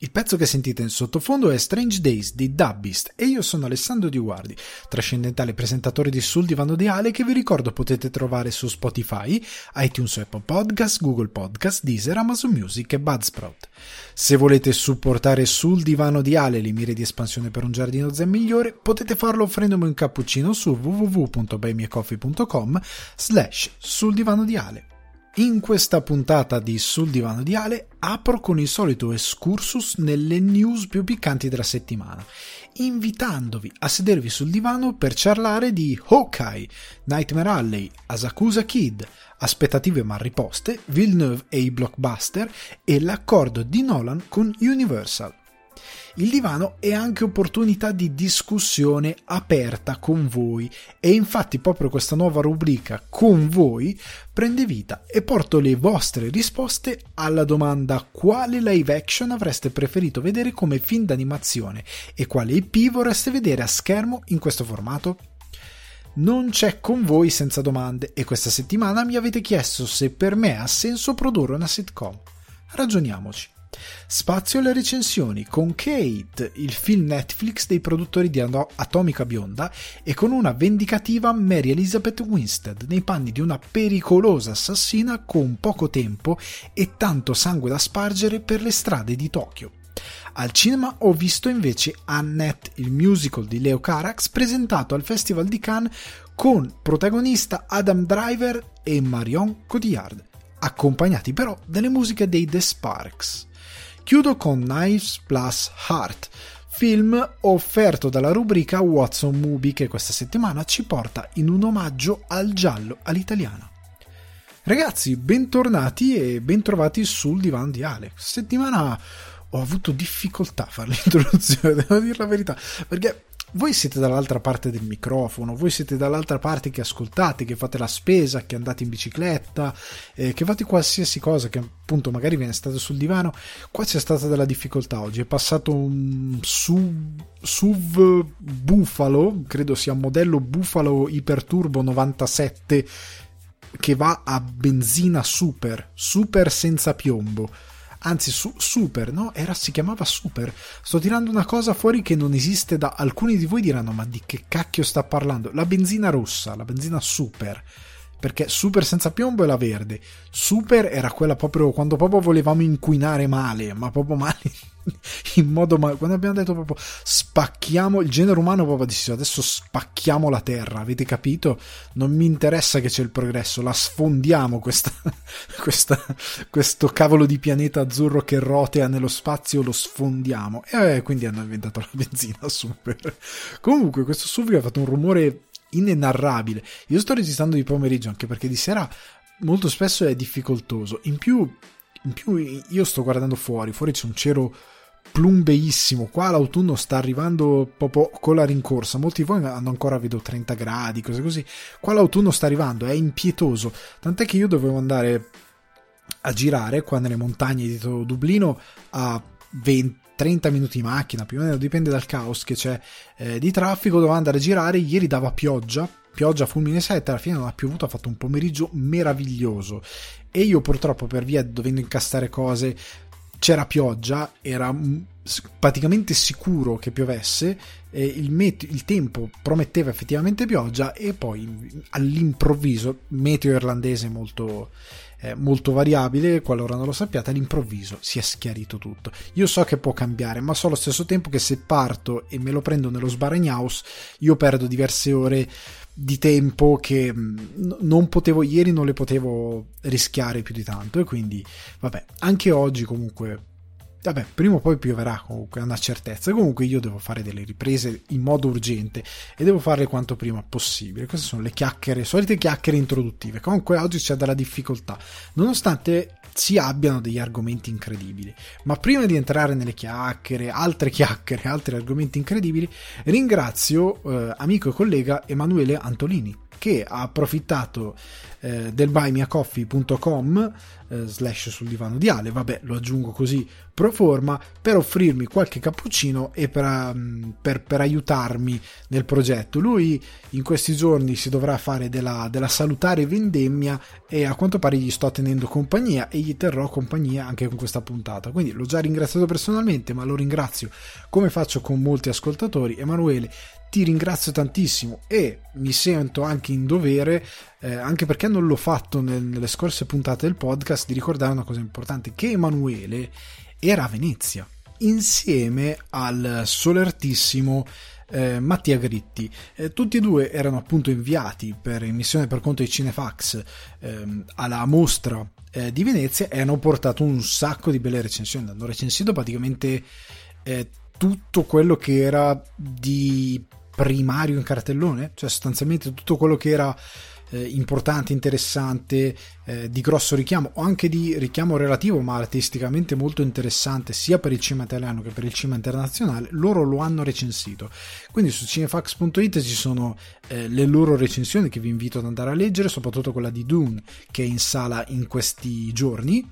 Il pezzo che sentite in sottofondo è Strange Days di Dubbist e io sono Alessandro Di Guardi, trascendentale presentatore di Sul Divano di Ale che vi ricordo potete trovare su Spotify, iTunes Apple Podcast, Google Podcast, Deezer, Amazon Music e Budsprout. Se volete supportare Sul Divano di Ale le mire di espansione per un giardino zen migliore, potete farlo offrendomi un cappuccino su www.buymeacoffee.com slash sul divano di Ale. In questa puntata di Sul Divano di Ale apro con il solito excursus nelle news più piccanti della settimana, invitandovi a sedervi sul divano per parlare di Hawkeye, Nightmare Alley, Asakusa Kid, aspettative mal riposte, Villeneuve e i blockbuster e l'accordo di Nolan con Universal. Il divano è anche opportunità di discussione aperta con voi e infatti proprio questa nuova rubrica con voi prende vita e porto le vostre risposte alla domanda quale live action avreste preferito vedere come film d'animazione e quale IP vorreste vedere a schermo in questo formato? Non c'è con voi senza domande e questa settimana mi avete chiesto se per me ha senso produrre una sitcom. Ragioniamoci. Spazio alle recensioni con Kate, il film Netflix dei produttori di Atomica Bionda e con una vendicativa Mary Elizabeth Winstead nei panni di una pericolosa assassina con poco tempo e tanto sangue da spargere per le strade di Tokyo. Al cinema ho visto invece Annette, il musical di Leo Carax presentato al Festival di Cannes con protagonista Adam Driver e Marion Cotillard, accompagnati però dalle musiche dei The Sparks. Chiudo con Knives Plus Heart, film offerto dalla rubrica Watson Movie che questa settimana ci porta in un omaggio al giallo all'italiana. Ragazzi, bentornati e bentrovati sul divano di Ale. Settimana ho avuto difficoltà a fare l'introduzione, devo dire la verità, perché voi siete dall'altra parte del microfono, voi siete dall'altra parte che ascoltate, che fate la spesa, che andate in bicicletta, eh, che fate qualsiasi cosa, che appunto magari viene stato sul divano. Qua c'è stata della difficoltà oggi. È passato un SUV, Buffalo, credo sia un modello Buffalo Iperturbo 97 che va a benzina super, super senza piombo anzi su, super, no? Era, si chiamava super. Sto tirando una cosa fuori che non esiste da... Alcuni di voi diranno, ma di che cacchio sta parlando? La benzina rossa, la benzina super. Perché super senza piombo è la verde. Super era quella proprio quando proprio volevamo inquinare male, ma proprio male in modo ma quando abbiamo detto proprio spacchiamo il genere umano proprio disse adesso spacchiamo la terra avete capito? Non mi interessa che c'è il progresso la sfondiamo questa, questa, questo cavolo di pianeta azzurro che rotea nello spazio lo sfondiamo. E eh, quindi hanno inventato la benzina super. Comunque questo SUV ha fatto un rumore inenarrabile. Io sto registrando di pomeriggio anche perché di sera molto spesso è difficoltoso. In più in più io sto guardando fuori, fuori c'è un cielo plumbeissimo. Qua l'autunno sta arrivando proprio con la rincorsa. Molti di voi hanno ancora, vedo, 30 gradi, cose così. Qua l'autunno sta arrivando, è impietoso. Tant'è che io dovevo andare a girare qua nelle montagne di Dublino a 20, 30 minuti in macchina, più o meno dipende dal caos che c'è eh, di traffico. Dovevo andare a girare. Ieri dava pioggia, pioggia, fulmine 7. Alla fine non ha piovuto, ha fatto un pomeriggio meraviglioso. E io purtroppo, per via dovendo incastrare cose c'era pioggia, era praticamente sicuro che piovesse, il, met- il, tempo prometteva effettivamente pioggia e poi all'improvviso, meteo irlandese molto, eh, molto variabile, qualora non lo sappiate, all'improvviso si è schiarito tutto. Io so che può cambiare, ma so allo stesso tempo che se parto e me lo prendo nello Sbaragnaus, io perdo diverse ore di tempo che non potevo ieri non le potevo rischiare più di tanto e quindi vabbè anche oggi comunque vabbè prima o poi pioverà comunque è una certezza. Comunque io devo fare delle riprese in modo urgente e devo farle quanto prima possibile. Queste sono le chiacchiere solite chiacchiere introduttive. Comunque oggi c'è della difficoltà. Nonostante si abbiano degli argomenti incredibili. Ma prima di entrare nelle chiacchiere, altre chiacchiere, altri argomenti incredibili, ringrazio eh, amico e collega Emanuele Antolini che ha approfittato eh, del buymeacoffee.com eh, slash sul divano di Ale, vabbè lo aggiungo così pro forma, per offrirmi qualche cappuccino e per, um, per, per, aiutarmi nel progetto. Lui in questi giorni si dovrà fare della, della salutare vendemmia e a quanto pare gli sto tenendo compagnia e gli terrò compagnia anche con questa puntata. Quindi l'ho già ringraziato personalmente, ma lo ringrazio come faccio con molti ascoltatori. Emanuele, ti ringrazio tantissimo e mi sento anche in dovere, eh, anche perché non l'ho fatto nel, nelle scorse puntate del podcast, di ricordare una cosa importante, che Emanuele era a Venezia insieme al solertissimo eh, Mattia Gritti. Eh, tutti e due erano appunto inviati per emissione per conto di Cinefax ehm, alla mostra eh, di Venezia e hanno portato un sacco di belle recensioni. Hanno recensito praticamente eh, tutto quello che era di primario in cartellone, cioè sostanzialmente tutto quello che era eh, importante, interessante, eh, di grosso richiamo o anche di richiamo relativo ma artisticamente molto interessante sia per il cinema italiano che per il cinema internazionale, loro lo hanno recensito. Quindi su cinefax.it ci sono eh, le loro recensioni che vi invito ad andare a leggere, soprattutto quella di Dune che è in sala in questi giorni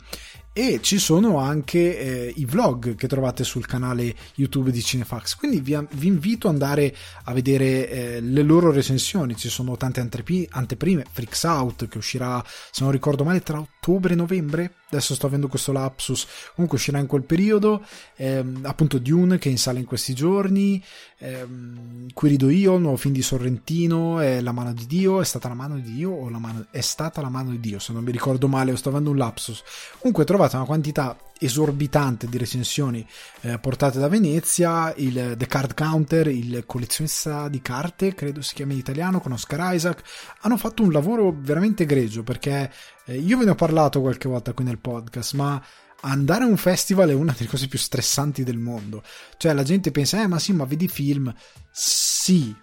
e ci sono anche eh, i vlog che trovate sul canale YouTube di Cinefax. Quindi vi, vi invito ad andare a vedere eh, le loro recensioni. Ci sono tante anteprime. Freaks Out che uscirà, se non ricordo male, tra ottobre e novembre. Adesso sto avendo questo lapsus. Comunque uscirà in quel periodo. Ehm, appunto Dune che è in sala in questi giorni. Ehm, qui rido io, il nuovo film di Sorrentino. È la mano di Dio. È stata la mano di Dio o la mano... È stata la mano di Dio, se non mi ricordo male. Sto avendo un lapsus. Comunque trovate una quantità esorbitante di recensioni eh, portate da Venezia, il The Card Counter, il collezionista di carte, credo si chiami in italiano, con Oscar Isaac, hanno fatto un lavoro veramente egregio perché eh, io ve ne ho parlato qualche volta qui nel podcast, ma andare a un festival è una delle cose più stressanti del mondo. Cioè la gente pensa, eh ma sì, ma vedi film? Sì,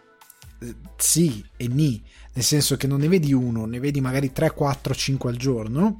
eh, sì e ni, nel senso che non ne vedi uno, ne vedi magari 3, 4, 5 al giorno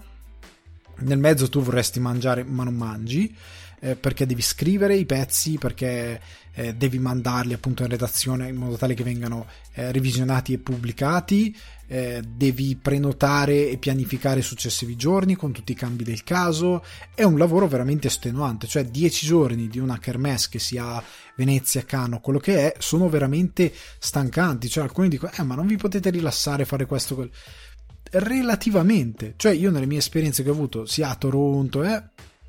nel mezzo tu vorresti mangiare ma non mangi eh, perché devi scrivere i pezzi perché eh, devi mandarli appunto in redazione in modo tale che vengano eh, revisionati e pubblicati eh, devi prenotare e pianificare i successivi giorni con tutti i cambi del caso. È un lavoro veramente estenuante cioè 10 giorni di una kermesse che sia Venezia, Cano, quello che è sono veramente stancanti. Cioè alcuni dicono eh ma non vi potete rilassare fare questo quello relativamente, cioè io nelle mie esperienze che ho avuto sia a Toronto eh,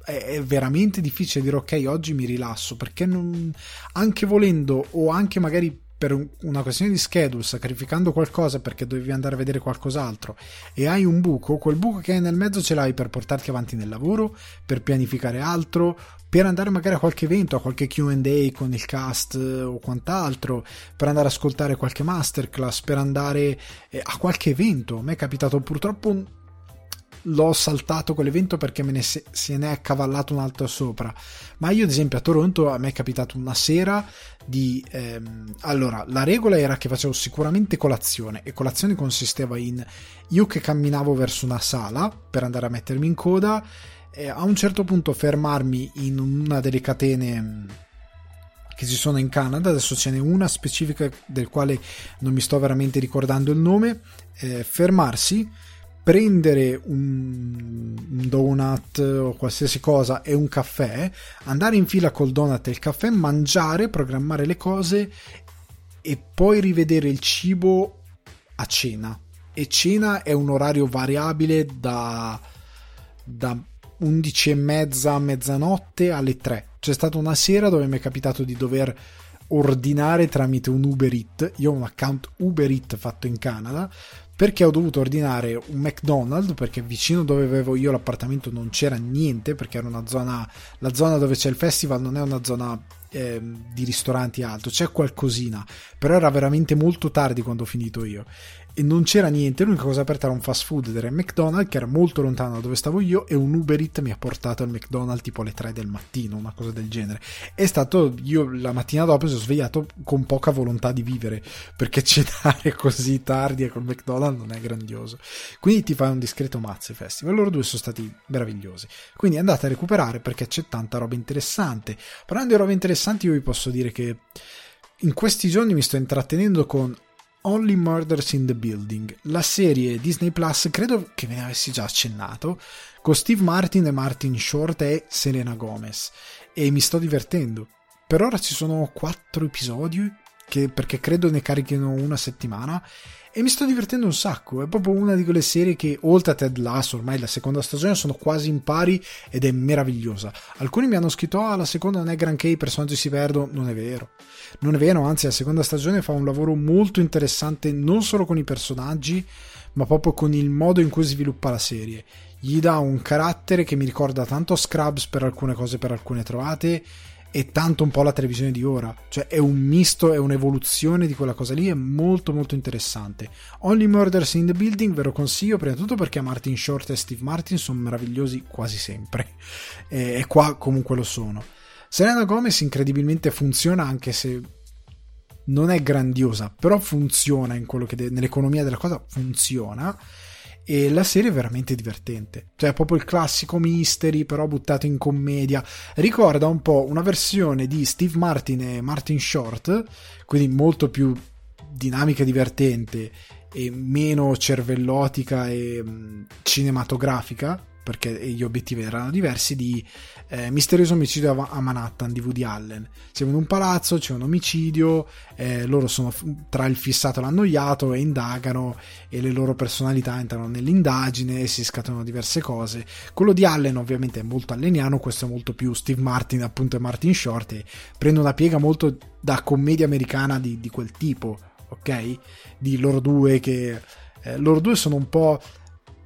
è veramente difficile dire ok oggi mi rilasso perché non, anche volendo o anche magari per una questione di schedule sacrificando qualcosa perché dovevi andare a vedere qualcos'altro e hai un buco quel buco che hai nel mezzo ce l'hai per portarti avanti nel lavoro per pianificare altro per andare magari a qualche evento, a qualche QA con il cast eh, o quant'altro, per andare ad ascoltare qualche masterclass, per andare eh, a qualche evento. A me è capitato purtroppo l'ho saltato quell'evento perché me ne se, se ne è cavallato un altro sopra. Ma io, ad esempio, a Toronto a me è capitato una sera di. Ehm, allora, la regola era che facevo sicuramente colazione, e colazione consisteva in io che camminavo verso una sala per andare a mettermi in coda eh, a un certo punto fermarmi in una delle catene mm, che ci sono in Canada, adesso ce n'è una specifica del quale non mi sto veramente ricordando il nome, eh, fermarsi, prendere un, un, donut o qualsiasi cosa e un caffè, andare in fila col donut e il caffè, mangiare, programmare le cose e poi rivedere il cibo a cena. E cena è un orario variabile da, da 11 e mezza, mezzanotte alle 3. C'è stata una sera dove mi è capitato di dover ordinare tramite un Uber Eat. Io ho un account Uber Eat fatto in Canada perché ho dovuto ordinare un McDonald's perché vicino dove avevo io l'appartamento non c'era niente perché era una zona la zona dove c'è il festival non è una zona eh, di ristoranti alto c'è qualcosina però era veramente molto tardi quando ho finito io e non c'era niente, l'unica cosa aperta era un fast food ed era il McDonald's che era molto lontano da dove stavo io e un Uber Eat mi ha portato al McDonald's tipo alle 3 del mattino, una cosa del genere. È stato, io la mattina dopo sono svegliato con poca volontà di vivere perché cenare così tardi e col McDonald's non è grandioso. Quindi ti fai un discreto mazzo festival, loro due sono stati meravigliosi. Quindi andate a recuperare perché c'è tanta roba interessante. Parlando di roba interessanti io vi posso dire che in questi giorni mi sto intrattenendo con Only Murders in the Building, la serie Disney Plus, credo che ve ne avessi già accennato, con Steve Martin e Martin Short e Selena Gomez. E mi sto divertendo. Per ora ci sono quattro episodi, che, perché credo ne carichino una settimana, e mi sto divertendo un sacco. È proprio una di quelle serie che, oltre a Ted Lasso, ormai la seconda stagione sono quasi in pari ed è meravigliosa. Alcuni mi hanno scritto: Ah, la seconda non è granché, i personaggi si perdono. Non è vero. Non è vero, anzi, la seconda stagione fa un lavoro molto interessante non solo con i personaggi, ma proprio con il modo in cui sviluppa la serie. Gli dà un carattere che mi ricorda tanto Scrubs per alcune cose, per alcune trovate è tanto un po' la televisione di ora, cioè è un misto, è un'evoluzione di quella cosa lì, è molto molto interessante. Only Murders in the Building ve lo consiglio prima di tutto perché Martin Short e Steve Martin sono meravigliosi quasi sempre e, e qua comunque lo sono. Selena Gomez incredibilmente funziona anche se non è grandiosa, però funziona in quello che de- nell'economia della cosa funziona e la serie è veramente divertente. Cioè, è proprio il classico mystery, però buttato in commedia. Ricorda un po' una versione di Steve Martin e Martin Short, quindi molto più dinamica e divertente e meno cervellotica e mm, cinematografica perché gli obiettivi erano diversi, di eh, Misterioso omicidio a Manhattan di Woody Allen. Siamo in un palazzo, c'è un omicidio, eh, loro sono tra il fissato e l'annoiato e indagano e le loro personalità entrano nell'indagine e si scatenano diverse cose. Quello di Allen ovviamente è molto alleniano, questo è molto più Steve Martin appunto e Martin Short e prende una piega molto da commedia americana di, di quel tipo, ok? Di loro due che... Eh, loro due sono un po'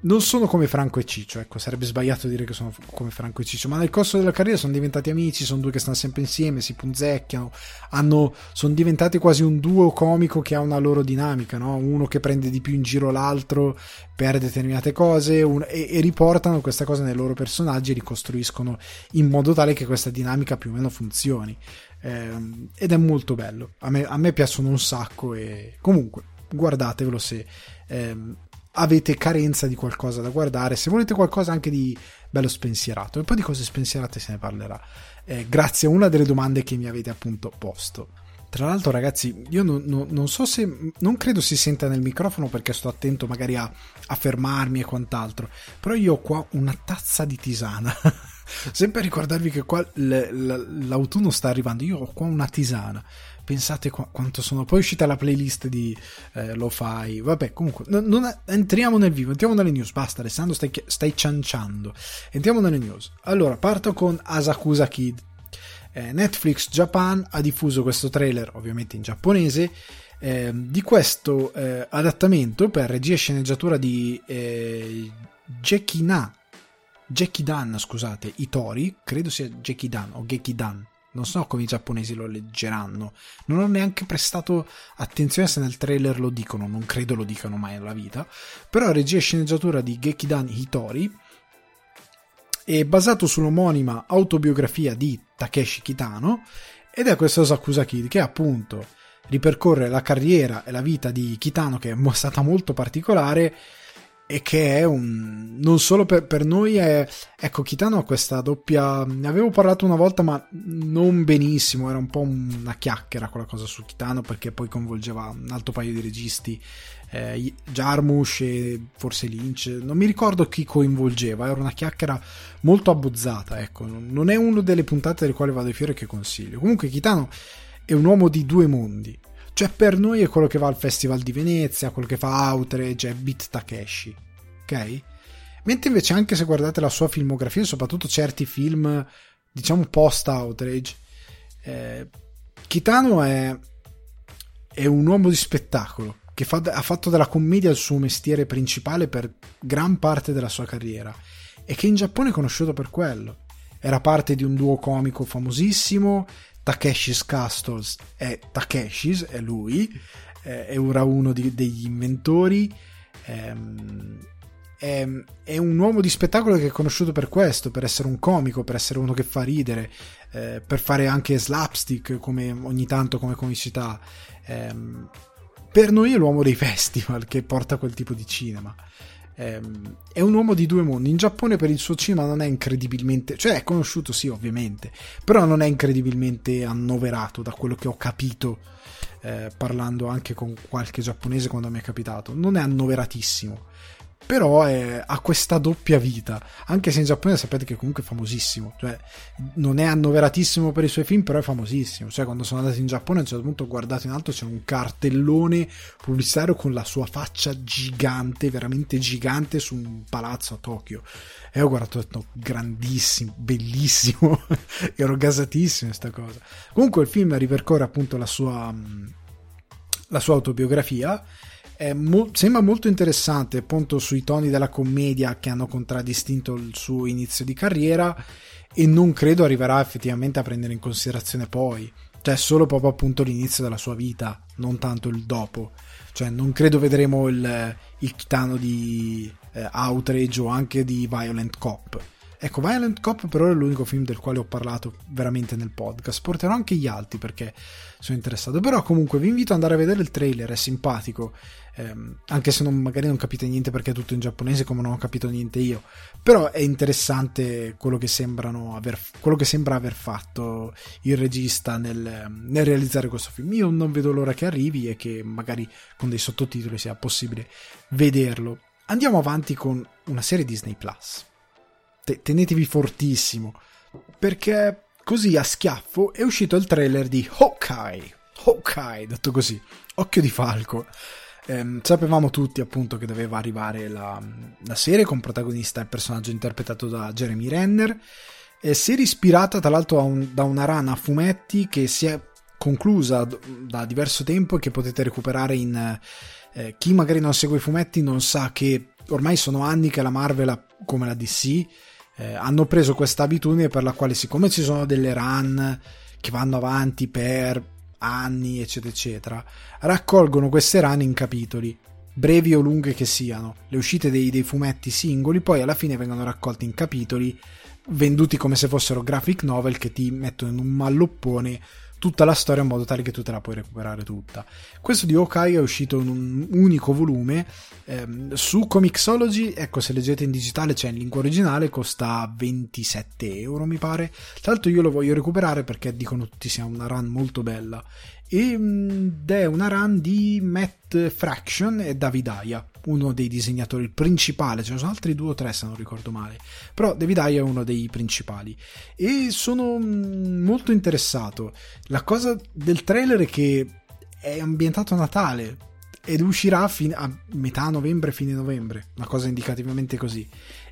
non sono come Franco e Ciccio, ecco, sarebbe sbagliato dire che sono come Franco e Ciccio, ma nel corso della carriera sono diventati amici, sono due che stanno sempre insieme, si punzecchiano, hanno, sono diventati quasi un duo comico che ha una loro dinamica, no? uno che prende di più in giro l'altro per determinate cose un, e, e, riportano questa cosa nei loro personaggi e ricostruiscono in modo tale che questa dinamica più o meno funzioni. Eh, ed è molto bello, a me, a me piacciono un sacco e comunque guardatevelo se... Eh, avete carenza di qualcosa da guardare, se volete qualcosa anche di bello spensierato, e poi di cose spensierate se ne parlerà, eh, grazie a una delle domande che mi avete appunto posto. Tra l'altro, ragazzi, io non, non, non, so se. Non credo si senta nel microfono perché sto attento magari a, a fermarmi e quant'altro. Però io ho qua una tazza di tisana. Sempre a ricordarvi che qua l'autunno sta arrivando. Io ho qua una tisana pensate qu- quanto sono. Poi uscita la playlist di eh, Lo-Fi. Vabbè, comunque, non, non, entriamo nel vivo, entriamo nelle news. Basta, Alessandro, stai, stai cianciando. Entriamo nelle news. Allora, parto con Asakusa Kid. Eh, Netflix Japan ha diffuso questo trailer, ovviamente in giapponese. Eh, di questo eh, adattamento per regia e sceneggiatura di eh, Jackie Na Jackie Dan, scusate, Itori, credo sia Jackie Dan o Geki Dan, non so come i giapponesi lo leggeranno. Non ho neanche prestato attenzione se nel trailer lo dicono, non credo lo dicano mai nella vita. Però regia e sceneggiatura di Gekidan Hitori è basato sull'omonima autobiografia di Takeshi Kitano ed è questo Sakusa Kid che appunto ripercorre la carriera e la vita di Kitano che è stata molto particolare e che è un non solo per, per noi è ecco Kitano ha questa doppia ne avevo parlato una volta ma non benissimo era un po' una chiacchiera quella cosa su Kitano perché poi coinvolgeva un altro paio di registi eh, Jarmusch e forse Lynch non mi ricordo chi coinvolgeva era una chiacchiera molto abbozzata ecco non è una delle puntate delle quali vado a fiore che consiglio. Comunque Kitano è un uomo di due mondi cioè, per noi è quello che va al Festival di Venezia, quello che fa Outrage, è Beat Takeshi. Ok? Mentre invece, anche se guardate la sua filmografia, soprattutto certi film, diciamo post-Outrage, eh, Kitano è, è un uomo di spettacolo che fa, ha fatto della commedia il suo mestiere principale per gran parte della sua carriera e che in Giappone è conosciuto per quello. Era parte di un duo comico famosissimo, Takeshi's Castles è Takeshi's, è lui, è ora uno di, degli inventori. Ehm, è, è, un uomo di spettacolo che è conosciuto per questo, per essere un comico, per essere uno che fa ridere, eh, per fare anche slapstick come ogni tanto come comicità. Eh, per noi è l'uomo dei festival che porta quel tipo di cinema. Ehm, è un uomo di due mondi. In Giappone per il suo cinema non è incredibilmente, cioè è conosciuto sì ovviamente, però non è incredibilmente annoverato da quello che ho capito eh, parlando anche con qualche giapponese quando mi è capitato. Non è annoveratissimo però è, ha questa doppia vita, anche se in Giappone sapete che comunque è famosissimo, cioè non è annoveratissimo per i suoi film, però è famosissimo, cioè quando sono andato in Giappone a un certo punto ho guardato in alto c'è un cartellone pubblicitario con la sua faccia gigante, veramente gigante su un palazzo a Tokyo. E ho guardato e ho detto grandissimo, bellissimo, ero gasatissimo questa cosa. Comunque il film ripercorre appunto la sua, la sua autobiografia mo- sembra molto interessante appunto sui toni della commedia che hanno contraddistinto il suo inizio di carriera e non credo arriverà effettivamente a prendere in considerazione poi cioè solo proprio appunto l'inizio della sua vita non tanto il dopo. Cioè non credo vedremo il, il Kitano di eh, Outrage o anche di Violent Cop Ecco, Violent Cop però è l'unico film del quale ho parlato veramente nel podcast. Porterò anche gli altri perché sono interessato. Però comunque vi invito ad andare a vedere il trailer, è simpatico. Ehm, anche se non, magari non capite niente perché è tutto in giapponese come non ho capito niente io. Però è interessante quello che, aver, quello che sembra aver fatto il regista nel, nel realizzare questo film. Io non vedo l'ora che arrivi e che magari con dei sottotitoli sia possibile vederlo. Andiamo avanti con una serie Disney Plus te- tenetevi fortissimo, perché così a schiaffo è uscito il trailer di Hawkeye. Hawkeye, detto così, occhio di falco. Eh, sapevamo tutti appunto che doveva arrivare la, la serie con protagonista il personaggio interpretato da Jeremy Renner. Eh, serie ispirata tra l'altro un, da una rana a fumetti che si è conclusa da diverso tempo e che potete recuperare in... Eh, chi magari non segue i fumetti non sa che ormai sono anni che la Marvel, come la DC, eh, hanno preso questa abitudine per la quale siccome ci sono delle run che vanno avanti per anni eccetera eccetera raccolgono queste run in capitoli brevi o lunghe che siano. Le uscite dei, dei fumetti singoli poi alla fine vengono raccolti in capitoli venduti come se fossero graphic novel che ti mettono in un malloppone tutta la storia in modo tale che tu te la puoi recuperare tutta. Questo di Hawkeye è uscito in un unico volume ehm, su Comixology, ecco se leggete in digitale c'è in lingua originale, costa 27 euro mi pare. Tra l'altro io lo voglio recuperare perché dicono tutti sia una run molto bella ed è una run di Matt Fraction e David Aya, uno dei disegnatori principali, ce ne sono altri due o tre se non ricordo male, però David Aya è uno dei principali e sono molto interessato. La cosa del trailer è che è ambientato a Natale ed uscirà a metà novembre, fine novembre, una cosa indicativamente così.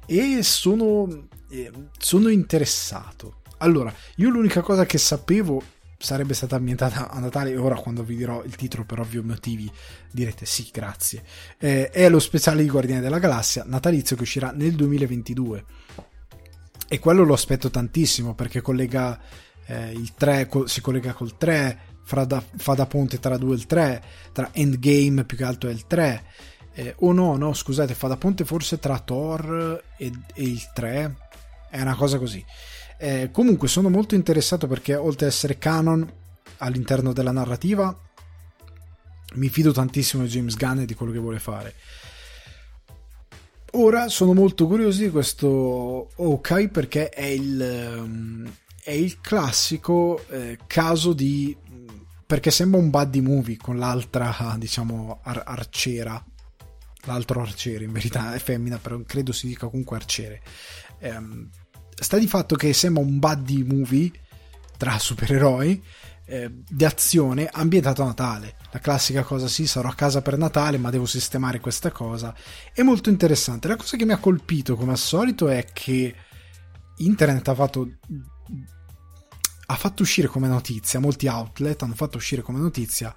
E sono, eh, sono interessato. Allora, io l'unica cosa che sapevo sarebbe stata ambientata a Natale ora quando vi dirò il titolo per ovvi motivi direte sì grazie. Eh, è lo speciale di Guardiani della Galassia natalizio che uscirà nel 2022 e quello lo aspetto tantissimo perché collega eh, il 3 co- si collega col 3 da, fa da ponte tra 2 e il 3 tra Endgame più che altro è il 3 eh, o no no scusate fa da ponte forse tra Thor e, e il 3 è una cosa così eh, comunque sono molto interessato perché oltre ad essere canon all'interno della narrativa, mi fido tantissimo di James Gunn e di quello che vuole fare. Ora sono molto curioso di questo Hawkeye perché è il, ehm, è il classico eh, caso di... perché sembra un buddy movie con l'altra, diciamo, ar- arciera. L'altro arciere, in verità è femmina, però credo si dica comunque arciere. Um, sta di fatto che sembra un buddy movie tra supereroi eh, di azione ambientato a Natale. La classica cosa, sì, sarò a casa per Natale, ma devo sistemare questa cosa. È molto interessante. La cosa che mi ha colpito, come al solito, è che internet ha fatto ha fatto uscire come notizia, molti outlet hanno fatto uscire come notizia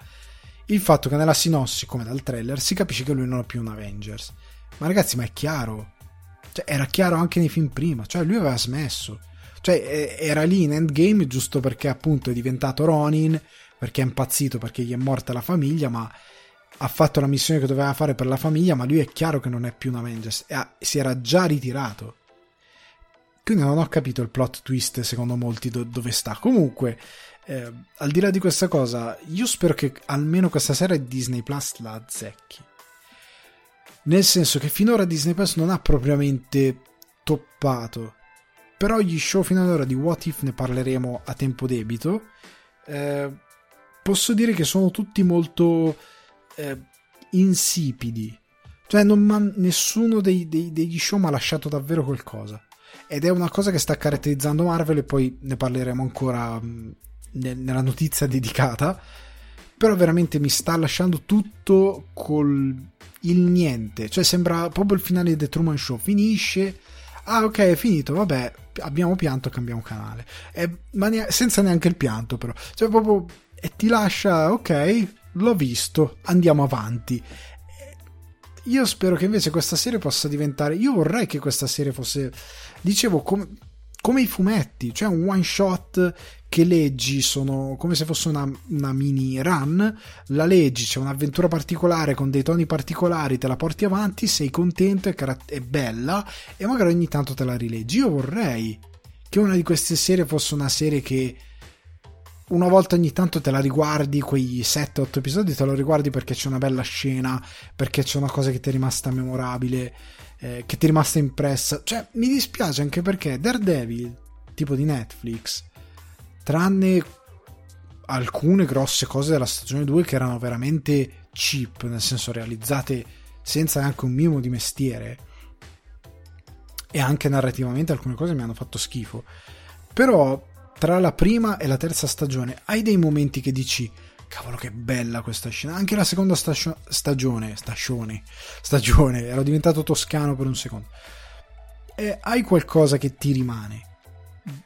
il fatto che nella sinossi, come dal trailer, si capisce che lui non è più un Avengers. Ma ragazzi, ma è chiaro, cioè, era chiaro anche nei film prima, cioè lui aveva smesso. Cioè, era lì in Endgame giusto perché appunto è diventato Ronin, perché è impazzito, perché gli è morta la famiglia, ma ha fatto la missione che doveva fare per la famiglia, ma lui è chiaro che non è più un Avengers, si era già ritirato. Quindi non ho capito il plot twist, secondo molti, do, dove sta. Comunque, eh, al di là di questa cosa, io spero che almeno questa serie Disney Plus la azzecchi nel senso che finora Disney Plus non ha propriamente toppato però gli show fino ad ora di What If ne parleremo a tempo debito eh, posso dire che sono tutti molto eh, insipidi. Cioè, non nessuno dei, dei, degli show mi ha lasciato davvero qualcosa. Ed è una cosa che sta caratterizzando Marvel e poi ne parleremo ancora mh, nella notizia dedicata. Però veramente mi sta lasciando tutto col il niente. Cioè, sembra proprio il finale di The Truman Show. Finisce. Ah, ok, è finito. Vabbè, abbiamo pianto, cambiamo canale. E, ma ne- senza neanche il pianto, però. Cioè, proprio. E ti lascia, ok, l'ho visto, andiamo avanti. Io spero che invece questa serie possa diventare. Io vorrei che questa serie fosse. Dicevo, com- come i fumetti, cioè un one shot che leggi sono come se fosse una, una, mini run, la leggi, c'è un'avventura particolare con dei toni particolari, te la porti avanti, sei contento, è, car- è bella e magari ogni tanto te la rileggi. Io vorrei che una di queste serie fosse una serie che una volta ogni tanto te la riguardi, quei 7-8 episodi te lo riguardi perché c'è una bella scena, perché c'è una cosa che ti è rimasta memorabile, eh, che ti è rimasta impressa. Cioè, mi dispiace anche perché Daredevil, tipo di Netflix, tranne alcune grosse cose della stagione 2 che erano veramente cheap, nel senso realizzate senza neanche un minimo di mestiere, e anche narrativamente alcune cose mi hanno fatto schifo. Però tra la prima e la terza stagione hai dei momenti che dici cavolo che bella questa scena. Anche la seconda stasio- stagione stagione stagione ero diventato toscano per un secondo. E hai qualcosa che ti rimane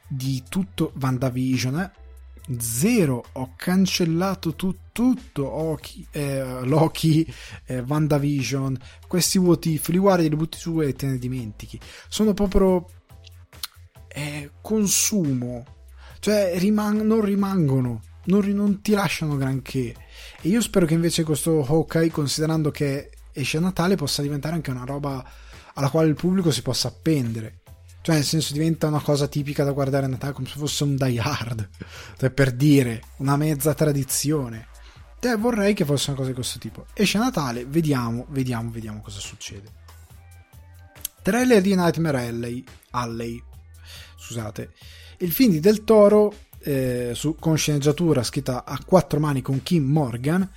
di tutto VandaVision eh? zero ho cancellato tu, tutto Oki, eh, Loki eh, VandaVision questi what if li guardi li butti su e te ne dimentichi sono proprio eh, consumo cioè rimang- non rimangono, non, non, ti lasciano granché. E io spero che invece questo Hawkeye, considerando che esce a Natale, possa diventare anche una roba alla quale il pubblico si possa appendere. Cioè, nel senso, diventa una cosa tipica da guardare a Natale come se fosse un die hard. Cioè, per dire, una mezza tradizione. Cioè, vorrei che fosse una cosa di questo tipo. Esce a Natale, vediamo, vediamo, vediamo cosa succede. Trailer di Nightmare Alley. Alley. Scusate il film di Del Toro, eh, su, con sceneggiatura scritta a quattro mani con Kim Morgan,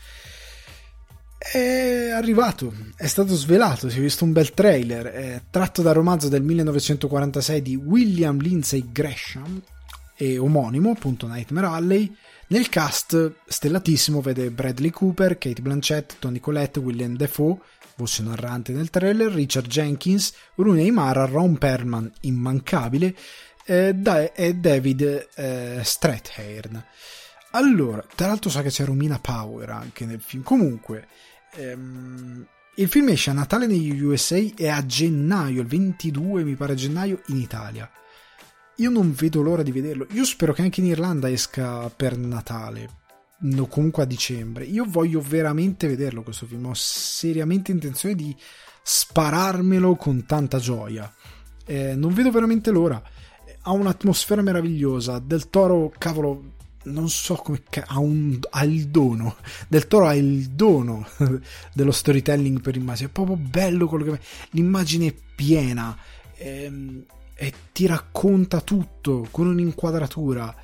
è arrivato, è stato svelato, si è visto un bel trailer, è tratto dal romanzo del 1946 di William Lindsay Gresham e omonimo, appunto Nightmare Alley. Nel cast stellatissimo vede Bradley Cooper, Kate Blanchett, Tony Collette, William Defoe, voce narrante nel trailer, Richard Jenkins, Rooney Mara, Ron Perlman, immancabile, eh, è David eh, Strathairn. Allora, tra l'altro sa che c'è Romina Power anche nel film. Comunque, ehm, il film esce a Natale negli USA e a gennaio, il 22 mi pare gennaio, in Italia. Io non vedo l'ora di vederlo. Io spero che anche in Irlanda esca per Natale, o comunque a dicembre. Io voglio veramente vederlo questo film. Ho seriamente intenzione di spararmelo con tanta gioia. Eh, non vedo veramente l'ora ha un'atmosfera meravigliosa. Del Toro, cavolo, non so come ha, un, ha il dono. Del Toro ha il dono dello storytelling per immagine. È proprio bello quello che l'immagine è piena ehm, e ti racconta tutto con un'inquadratura.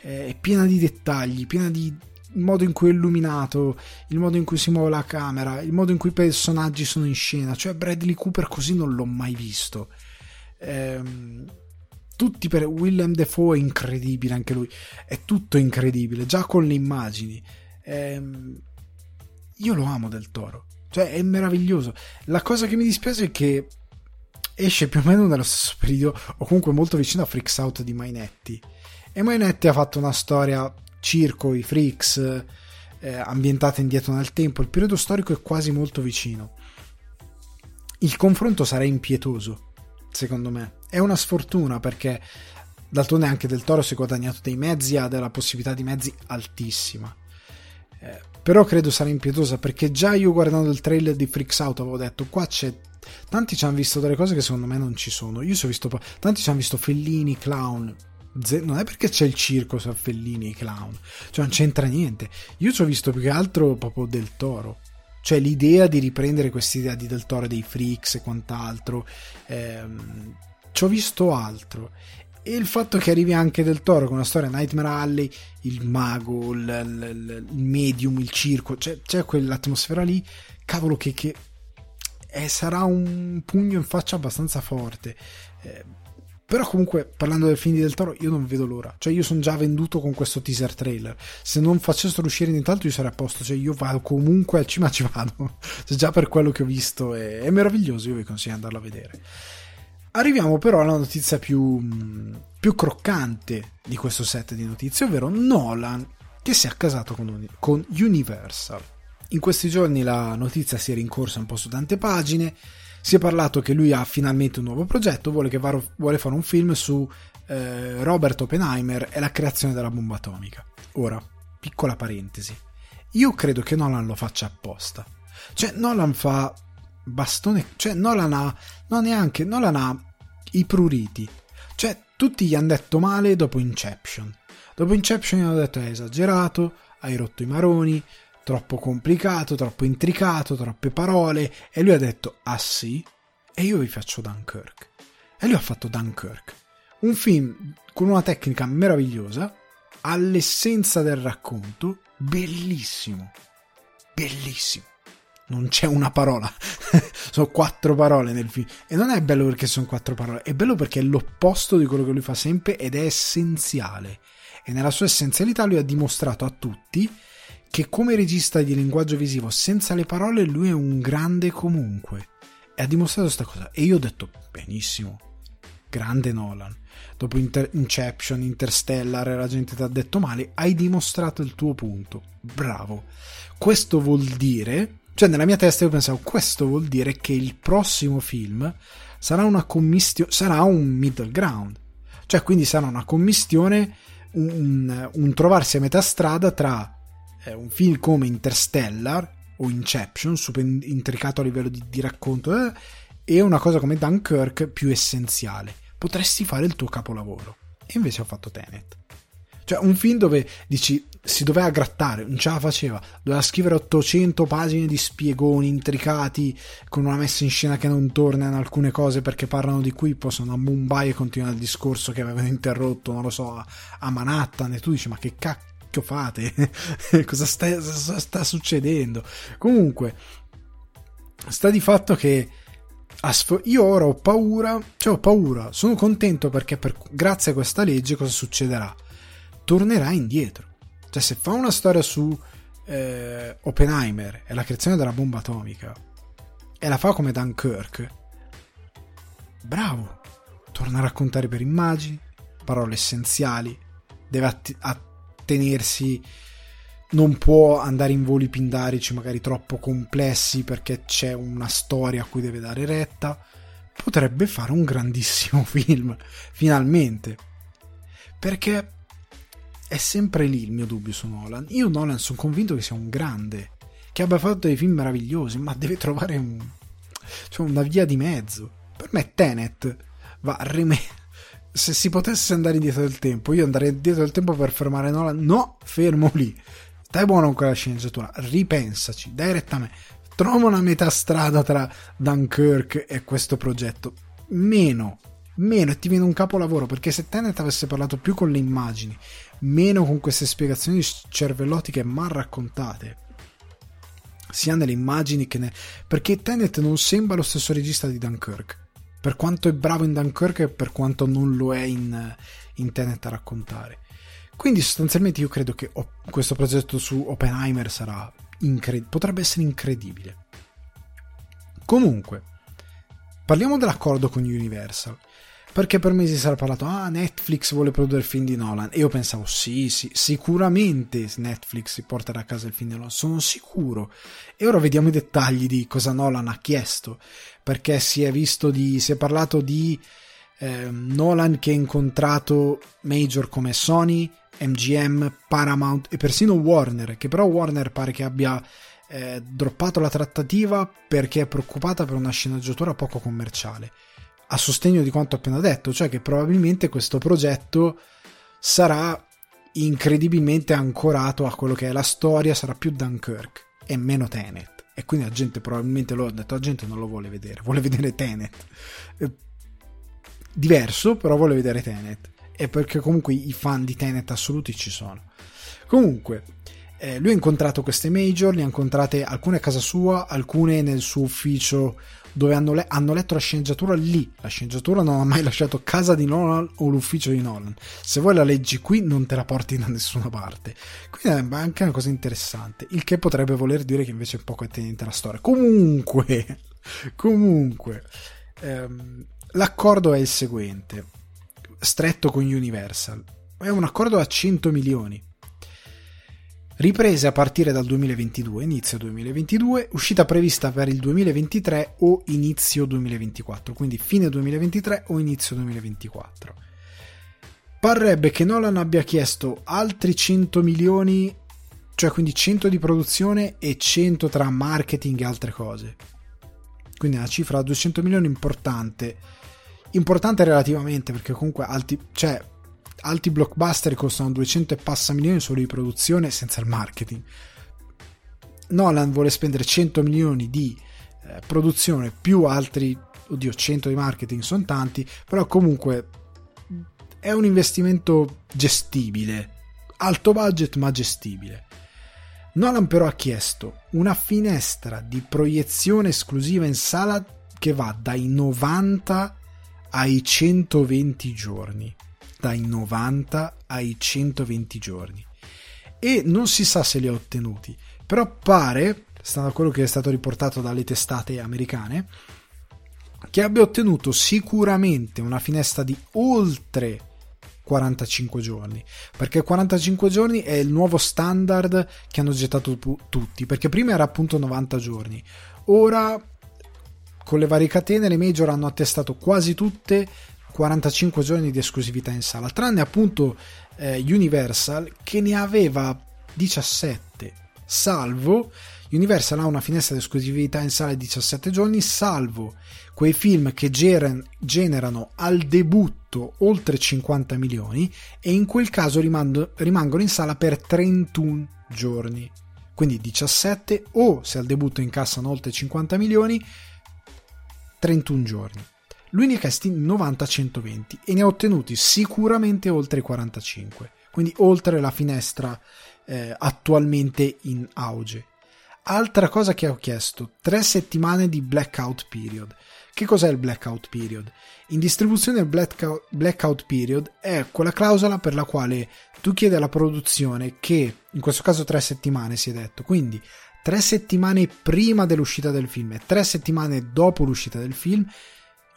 È piena di dettagli, piena di il modo in cui è illuminato, il modo in cui si muove la camera, il modo in cui i personaggi sono in scena. Cioè, Bradley Cooper così non l'ho mai visto. Ehm tutti per Willem Defoe è incredibile anche lui. È tutto incredibile già con le immagini. Ehm, io lo amo del Toro. Cioè è meraviglioso. La cosa che mi dispiace è che esce più o meno nello stesso periodo o comunque molto vicino a Freaks Out di Mainetti. E Mainetti ha fatto una storia circo i freaks eh, ambientata indietro nel tempo. Il periodo storico è quasi molto vicino. Il confronto sarà impietoso secondo me. È una sfortuna perché d'altronde anche Del Toro si è guadagnato dei mezzi, ha della possibilità di mezzi altissima. Eh, però credo sarà impietosa perché già io guardando il trailer di Freaks Out avevo detto qua c'è tanti ci hanno visto delle cose che secondo me non ci sono. Io ci ho visto tanti ci hanno visto Fellini, clown. Non è perché c'è il circo su Fellini e clown cioè non c'entra niente. Io ci ho visto più che altro proprio del toro. Cioè l'idea di riprendere quest'idea di Del Toro dei freaks e quant'altro ehm, ci ho visto altro e il fatto che arrivi anche del Toro con una storia Nightmare Alley, il mago, il, il, il medium, il circo, c'è, c'è, quell'atmosfera lì, cavolo che, che eh, sarà un pugno in faccia abbastanza forte. Eh, però comunque, parlando del film del Toro, io non vedo l'ora. Cioè, io sono già venduto con questo teaser trailer. Se non facessero uscire nient'altro, io sarei a posto. Cioè, io vado comunque al cinema, ci vado. Cioè, già per quello che ho visto è, è meraviglioso. Io vi consiglio di andarlo a vedere. Arriviamo però alla notizia più, più croccante di questo set di notizie, ovvero Nolan che si è accasato con, con Universal. In questi giorni la notizia si è rincorsa un po' su tante pagine si è parlato che lui ha finalmente un nuovo progetto, vuole, var- vuole fare un film su eh, Robert Oppenheimer e la creazione della bomba atomica. Ora, piccola parentesi, io credo che Nolan lo faccia apposta. Cioè, Nolan fa bastone, cioè Nolan ha, non neanche, Nolan ha i pruriti. Cioè, tutti gli hanno detto male dopo Inception. Dopo Inception hanno detto è esagerato, hai rotto i maroni, troppo complicato, troppo intricato, troppe parole. E lui ha detto ah sì? E io vi faccio Dunkirk. E lui ha fatto Dunkirk. Un film con una tecnica meravigliosa all'essenza del racconto bellissimo. Bellissimo non c'è una parola. Sono quattro parole nel film. E non è bello perché sono quattro parole è bello perché è l'opposto di quello che lui fa sempre ed è essenziale. E nella sua essenzialità lui ha dimostrato a tutti che come regista di linguaggio visivo senza le parole lui è un grande comunque. E ha dimostrato questa cosa. E io ho detto benissimo. Grande Nolan. Dopo Inter- Inception, Interstellar la gente ti ha detto male hai dimostrato il tuo punto. Bravo. Questo vuol dire cioè nella mia testa io pensavo questo vuol dire che il prossimo film sarà una commistione sarà un middle ground cioè quindi sarà una commistione un, un, trovarsi a metà strada tra eh, un film come Interstellar o Inception, super intricato a livello di, di racconto, eh, e una cosa come Dunkirk più essenziale. Potresti fare il tuo capolavoro. E invece ho fatto Tenet. Cioè, un film dove dici si doveva grattare, non ce la faceva, doveva scrivere 800 pagine di spiegoni intricati con una messa in scena che non torna in alcune cose perché parlano di qui, poi sono a Mumbai e continua il discorso che avevano interrotto, non lo so, a, Manhattan e tu dici ma che cacchio cacchio fate? cosa, sta, cosa sta succedendo? Comunque, sta di fatto che io ora ho paura, cioè ho paura, sono contento perché per, grazie a questa legge cosa succederà? Tornerà indietro. Cioè se fa una storia su eh, Oppenheimer e la creazione della bomba atomica e la fa come Dunkirk, bravo, torna a raccontare per immagini, parole essenziali, deve att- tenersi non può andare in voli pindarici magari troppo complessi perché c'è una storia a cui deve dare retta. Potrebbe fare un grandissimo film finalmente. Perché è sempre lì il mio dubbio su Nolan io Nolan sono convinto che sia un grande che abbia fatto dei film meravigliosi ma deve trovare un, cioè una via di mezzo per me Tenet va rimesso se si potesse andare indietro del tempo, io andrei indietro del tempo per fermare Nolan. No, fermo lì. Stai buono con quella sceneggiatura, ripensaci, dai retta a me. Trova una metà strada tra Dunkirk e questo progetto. Meno, meno, e ti viene un capolavoro, perché se Tenet avesse parlato più con le immagini, meno con queste spiegazioni cervellotiche mal raccontate, sia nelle immagini che ne... perché Tenet non sembra lo stesso regista di Dunkirk per quanto è bravo in Dunkirk e per quanto non lo è in, in Tenet a raccontare. Quindi sostanzialmente io credo che questo progetto su Oppenheimer sarà incred- potrebbe essere incredibile. Comunque, parliamo dell'accordo con Universal. Perché per mesi si era parlato, ah, Netflix vuole produrre il film di Nolan. E io pensavo, sì, sì, sicuramente Netflix si porterà a casa il film di Nolan, sono sicuro. E ora vediamo i dettagli di cosa Nolan ha chiesto. Perché si è visto di, si è parlato di eh, Nolan che ha incontrato major come Sony, MGM, Paramount e persino Warner, che però Warner pare che abbia eh, droppato la trattativa perché è preoccupata per una sceneggiatura poco commerciale a sostegno di quanto appena detto, cioè che probabilmente questo progetto sarà incredibilmente ancorato a quello che è la storia, sarà più Dunkirk e meno Tenet. E quindi la gente probabilmente lo ha detto, la gente non lo vuole vedere, vuole vedere Tenet. diverso, però vuole vedere Tenet. E perché comunque i fan di Tenet assoluti ci sono. Comunque, eh, lui ha incontrato queste major, le ha incontrate alcune a casa sua, alcune nel suo ufficio dove hanno, le- hanno, letto la sceneggiatura lì. La sceneggiatura non ha mai lasciato casa di Nolan o l'ufficio di Nolan. Se vuoi la leggi qui, non te la porti da nessuna parte. Quindi è anche una cosa interessante. Il che potrebbe voler dire che invece è poco attenente alla storia. Comunque, comunque, ehm, l'accordo è il seguente: stretto con Universal. È un accordo a 100 milioni riprese a partire dal 2022, inizio 2022, uscita prevista per il 2023 o inizio 2024, quindi fine 2023 o inizio 2024. Parrebbe che Nolan abbia chiesto altri 100 milioni, cioè quindi 100 di produzione e 100 tra marketing e altre cose. Quindi una cifra da 200 milioni importante. Importante relativamente perché comunque alti, cioè alti blockbuster costano 200 e passa milioni solo di produzione senza il marketing. Nolan vuole spendere 100 milioni di eh, produzione più altri, oddio 100 di marketing sono tanti, però comunque è un investimento gestibile, alto budget ma gestibile. Nolan però ha chiesto una finestra di proiezione esclusiva in sala che va dai 90 ai 120 giorni dai 90 ai 120 giorni. E non si sa se li ha ottenuti però pare stando a quello che è stato riportato dalle testate americane che abbia ottenuto sicuramente una finestra di oltre 45 giorni perché 45 giorni è il nuovo standard che hanno gettato tutti perché prima era appunto 90 giorni. Ora con le varie catene le major hanno attestato quasi tutte 45 giorni di esclusività in sala, tranne appunto eh, Universal che ne aveva 17, salvo Universal ha una finestra di esclusività in sala di 17 giorni, salvo quei film che geran, generano al debutto oltre 50 milioni e in quel caso rimando, rimangono in sala per 31 giorni. Quindi 17 o se al debutto incassano oltre 50 milioni 31 giorni. Lui ne ha chiesti 90-120 e ne ha ottenuti sicuramente oltre i 45, quindi oltre la finestra eh, attualmente in auge. Altra cosa che ho chiesto, tre settimane di blackout period. Che cos'è il blackout period? In distribuzione il blackout, blackout period è quella clausola per la quale tu chiedi alla produzione che, in questo caso tre settimane si è detto, quindi tre settimane prima dell'uscita del film e tre settimane dopo l'uscita del film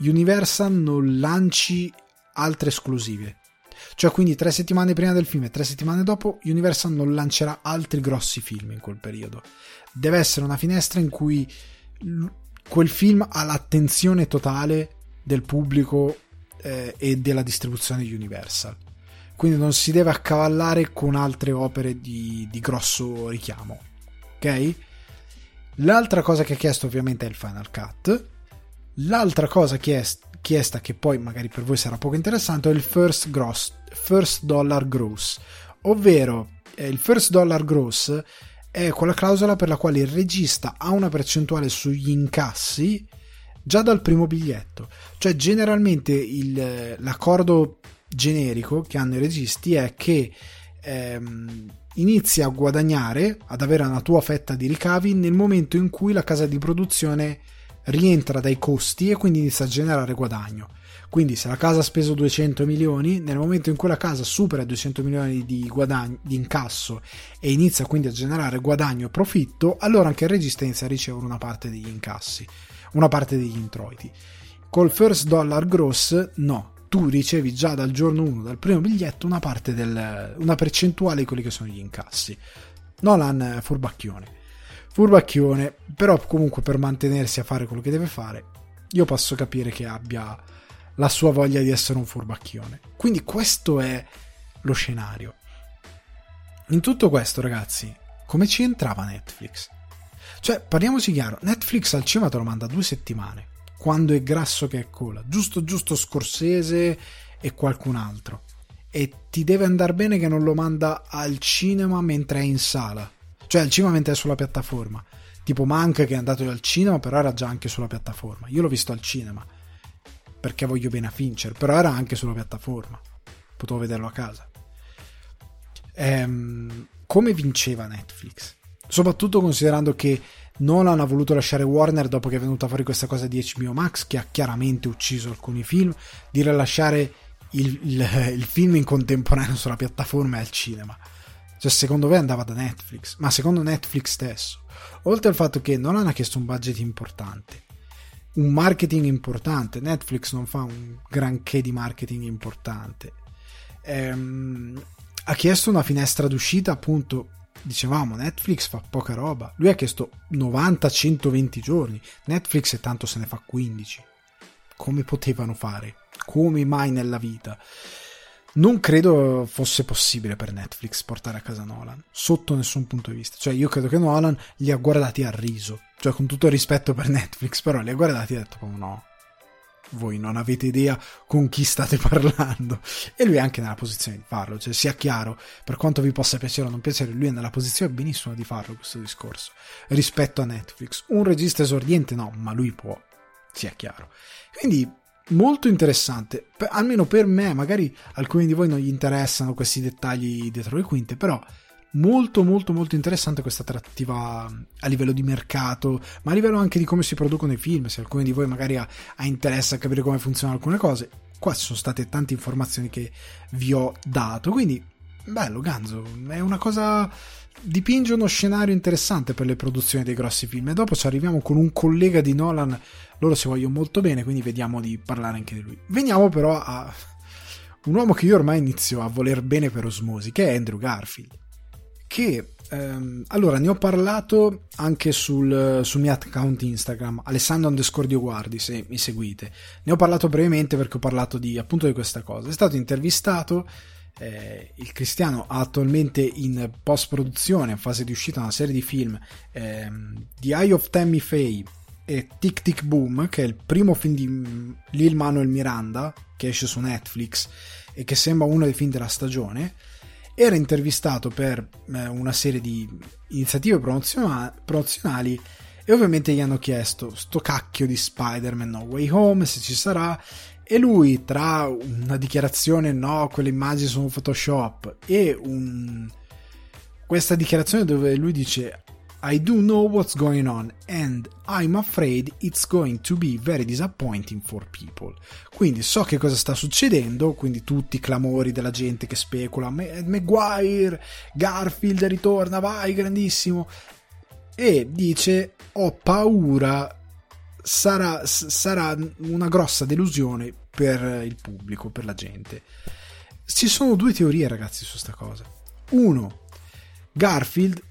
Universal non lanci altre esclusive. Cioè, quindi tre settimane prima del film e tre settimane dopo, Universal non lancerà altri grossi film in quel periodo. Deve essere una finestra in cui quel film ha l'attenzione totale del pubblico eh, e della distribuzione di Universal. Quindi non si deve accavallare con altre opere di, di grosso richiamo. Ok? L'altra cosa che ha chiesto ovviamente è il Final Cut L'altra cosa chiesta, che poi magari per voi sarà poco interessante, è il first, gross, first dollar gross, ovvero eh, il first dollar gross è quella clausola per la quale il regista ha una percentuale sugli incassi già dal primo biglietto. Cioè, generalmente il, l'accordo generico che hanno i registi è che ehm, inizi a guadagnare, ad avere una tua fetta di ricavi nel momento in cui la casa di produzione rientra dai costi e quindi inizia a generare guadagno. Quindi se la casa ha speso 200 milioni, nel momento in cui la casa supera 200 milioni di, guadagno, di incasso e inizia quindi a generare guadagno e profitto, allora anche il regista inizia a ricevere una parte degli incassi, una parte degli introiti. Col first dollar gross no, tu ricevi già dal giorno 1, dal primo biglietto, una del, una percentuale di quelli che sono gli incassi. Nolan furbacchione furbacchione, però comunque per mantenersi a fare quello che deve fare, io posso capire che abbia la sua voglia di essere un furbacchione. Quindi questo è lo scenario. In tutto questo, ragazzi, come ci entrava Netflix? Cioè, parliamoci chiaro, Netflix al cinema te lo manda due settimane, quando è grasso che è cola, giusto giusto Scorsese e qualcun altro. E ti deve andare bene che non lo manda al cinema mentre è in sala, cioè al cinema mentre è sulla piattaforma. Tipo Mank che è andato al cinema, però era già anche sulla piattaforma. Io l'ho visto al cinema. perché voglio bene a Fincher, però era anche sulla piattaforma, potevo vederlo a casa. Ehm, come vinceva Netflix? Soprattutto considerando che Nolan ha voluto lasciare Warner dopo che è venuta fuori questa cosa di HBO Max, che ha chiaramente ucciso alcuni film, di rilasciare il, il, il film in contemporanea sulla piattaforma e al cinema. Cioè, secondo me andava da Netflix, ma secondo Netflix stesso. Oltre al fatto che Nolan ha chiesto un budget importante, un marketing importante, Netflix non fa un granché di marketing importante. Ehm, ha chiesto una finestra d'uscita, appunto, dicevamo, Netflix fa poca roba. Lui ha chiesto 90-120 giorni, Netflix e tanto se ne fa 15. Come potevano fare? Come mai nella vita? Non credo fosse possibile per Netflix portare a casa Nolan, sotto nessun punto di vista. Cioè, io credo che Nolan li ha guardati a riso. Cioè, con tutto il rispetto per Netflix, però li ha guardati e ha detto, oh no, voi non avete idea con chi state parlando. E lui è anche nella posizione di farlo, cioè sia chiaro, per quanto vi possa piacere o non piacere, lui è nella posizione benissimo di farlo questo discorso, rispetto a Netflix. Un regista esordiente no, ma lui può, sia chiaro. Quindi molto interessante, per, almeno per me, magari alcuni di voi non gli interessano questi dettagli dietro le quinte, però molto molto molto interessante questa trattiva a livello di mercato, ma a livello anche di come si producono i film, se alcuni di voi magari ha, ha interesse a capire come funzionano alcune cose, qua ci sono state tante informazioni che vi ho dato, quindi bello Ganzo, è una cosa dipinge uno scenario interessante per le produzioni dei grossi film e dopo ci arriviamo con un collega di Nolan loro si vogliono molto bene, quindi vediamo di parlare anche di lui. Veniamo però a un uomo che io ormai inizio a voler bene per osmosi, che è Andrew Garfield. Che ehm, allora ne ho parlato anche sul, sul, mio account Instagram, Alessandro underscore Guardi, se mi seguite. Ne ho parlato brevemente perché ho parlato di, appunto di questa cosa. È stato intervistato. Eh, il Cristiano ha attualmente in post produzione, in fase di uscita, una serie di film ehm, The Eye of Tammy Faye e Tic Tic Boom, che è il primo film di Lil Manuel Miranda, che esce su Netflix e che sembra uno dei film della stagione, era intervistato per eh, una serie di iniziative promozionali e ovviamente gli hanno chiesto sto cacchio di Spider-Man No Way Home, se ci sarà, e lui tra una dichiarazione no, quelle immagini sono Photoshop e un... questa dichiarazione dove lui dice i do know what's going on and I'm afraid it's going to be very disappointing for people. Quindi so che cosa sta succedendo, quindi tutti i clamori della gente che specula, Maguire, Garfield ritorna, vai, grandissimo. E dice, ho paura, sarà, sarà una grossa delusione per il pubblico, per la gente. Ci sono due teorie ragazzi su questa cosa. Uno, Garfield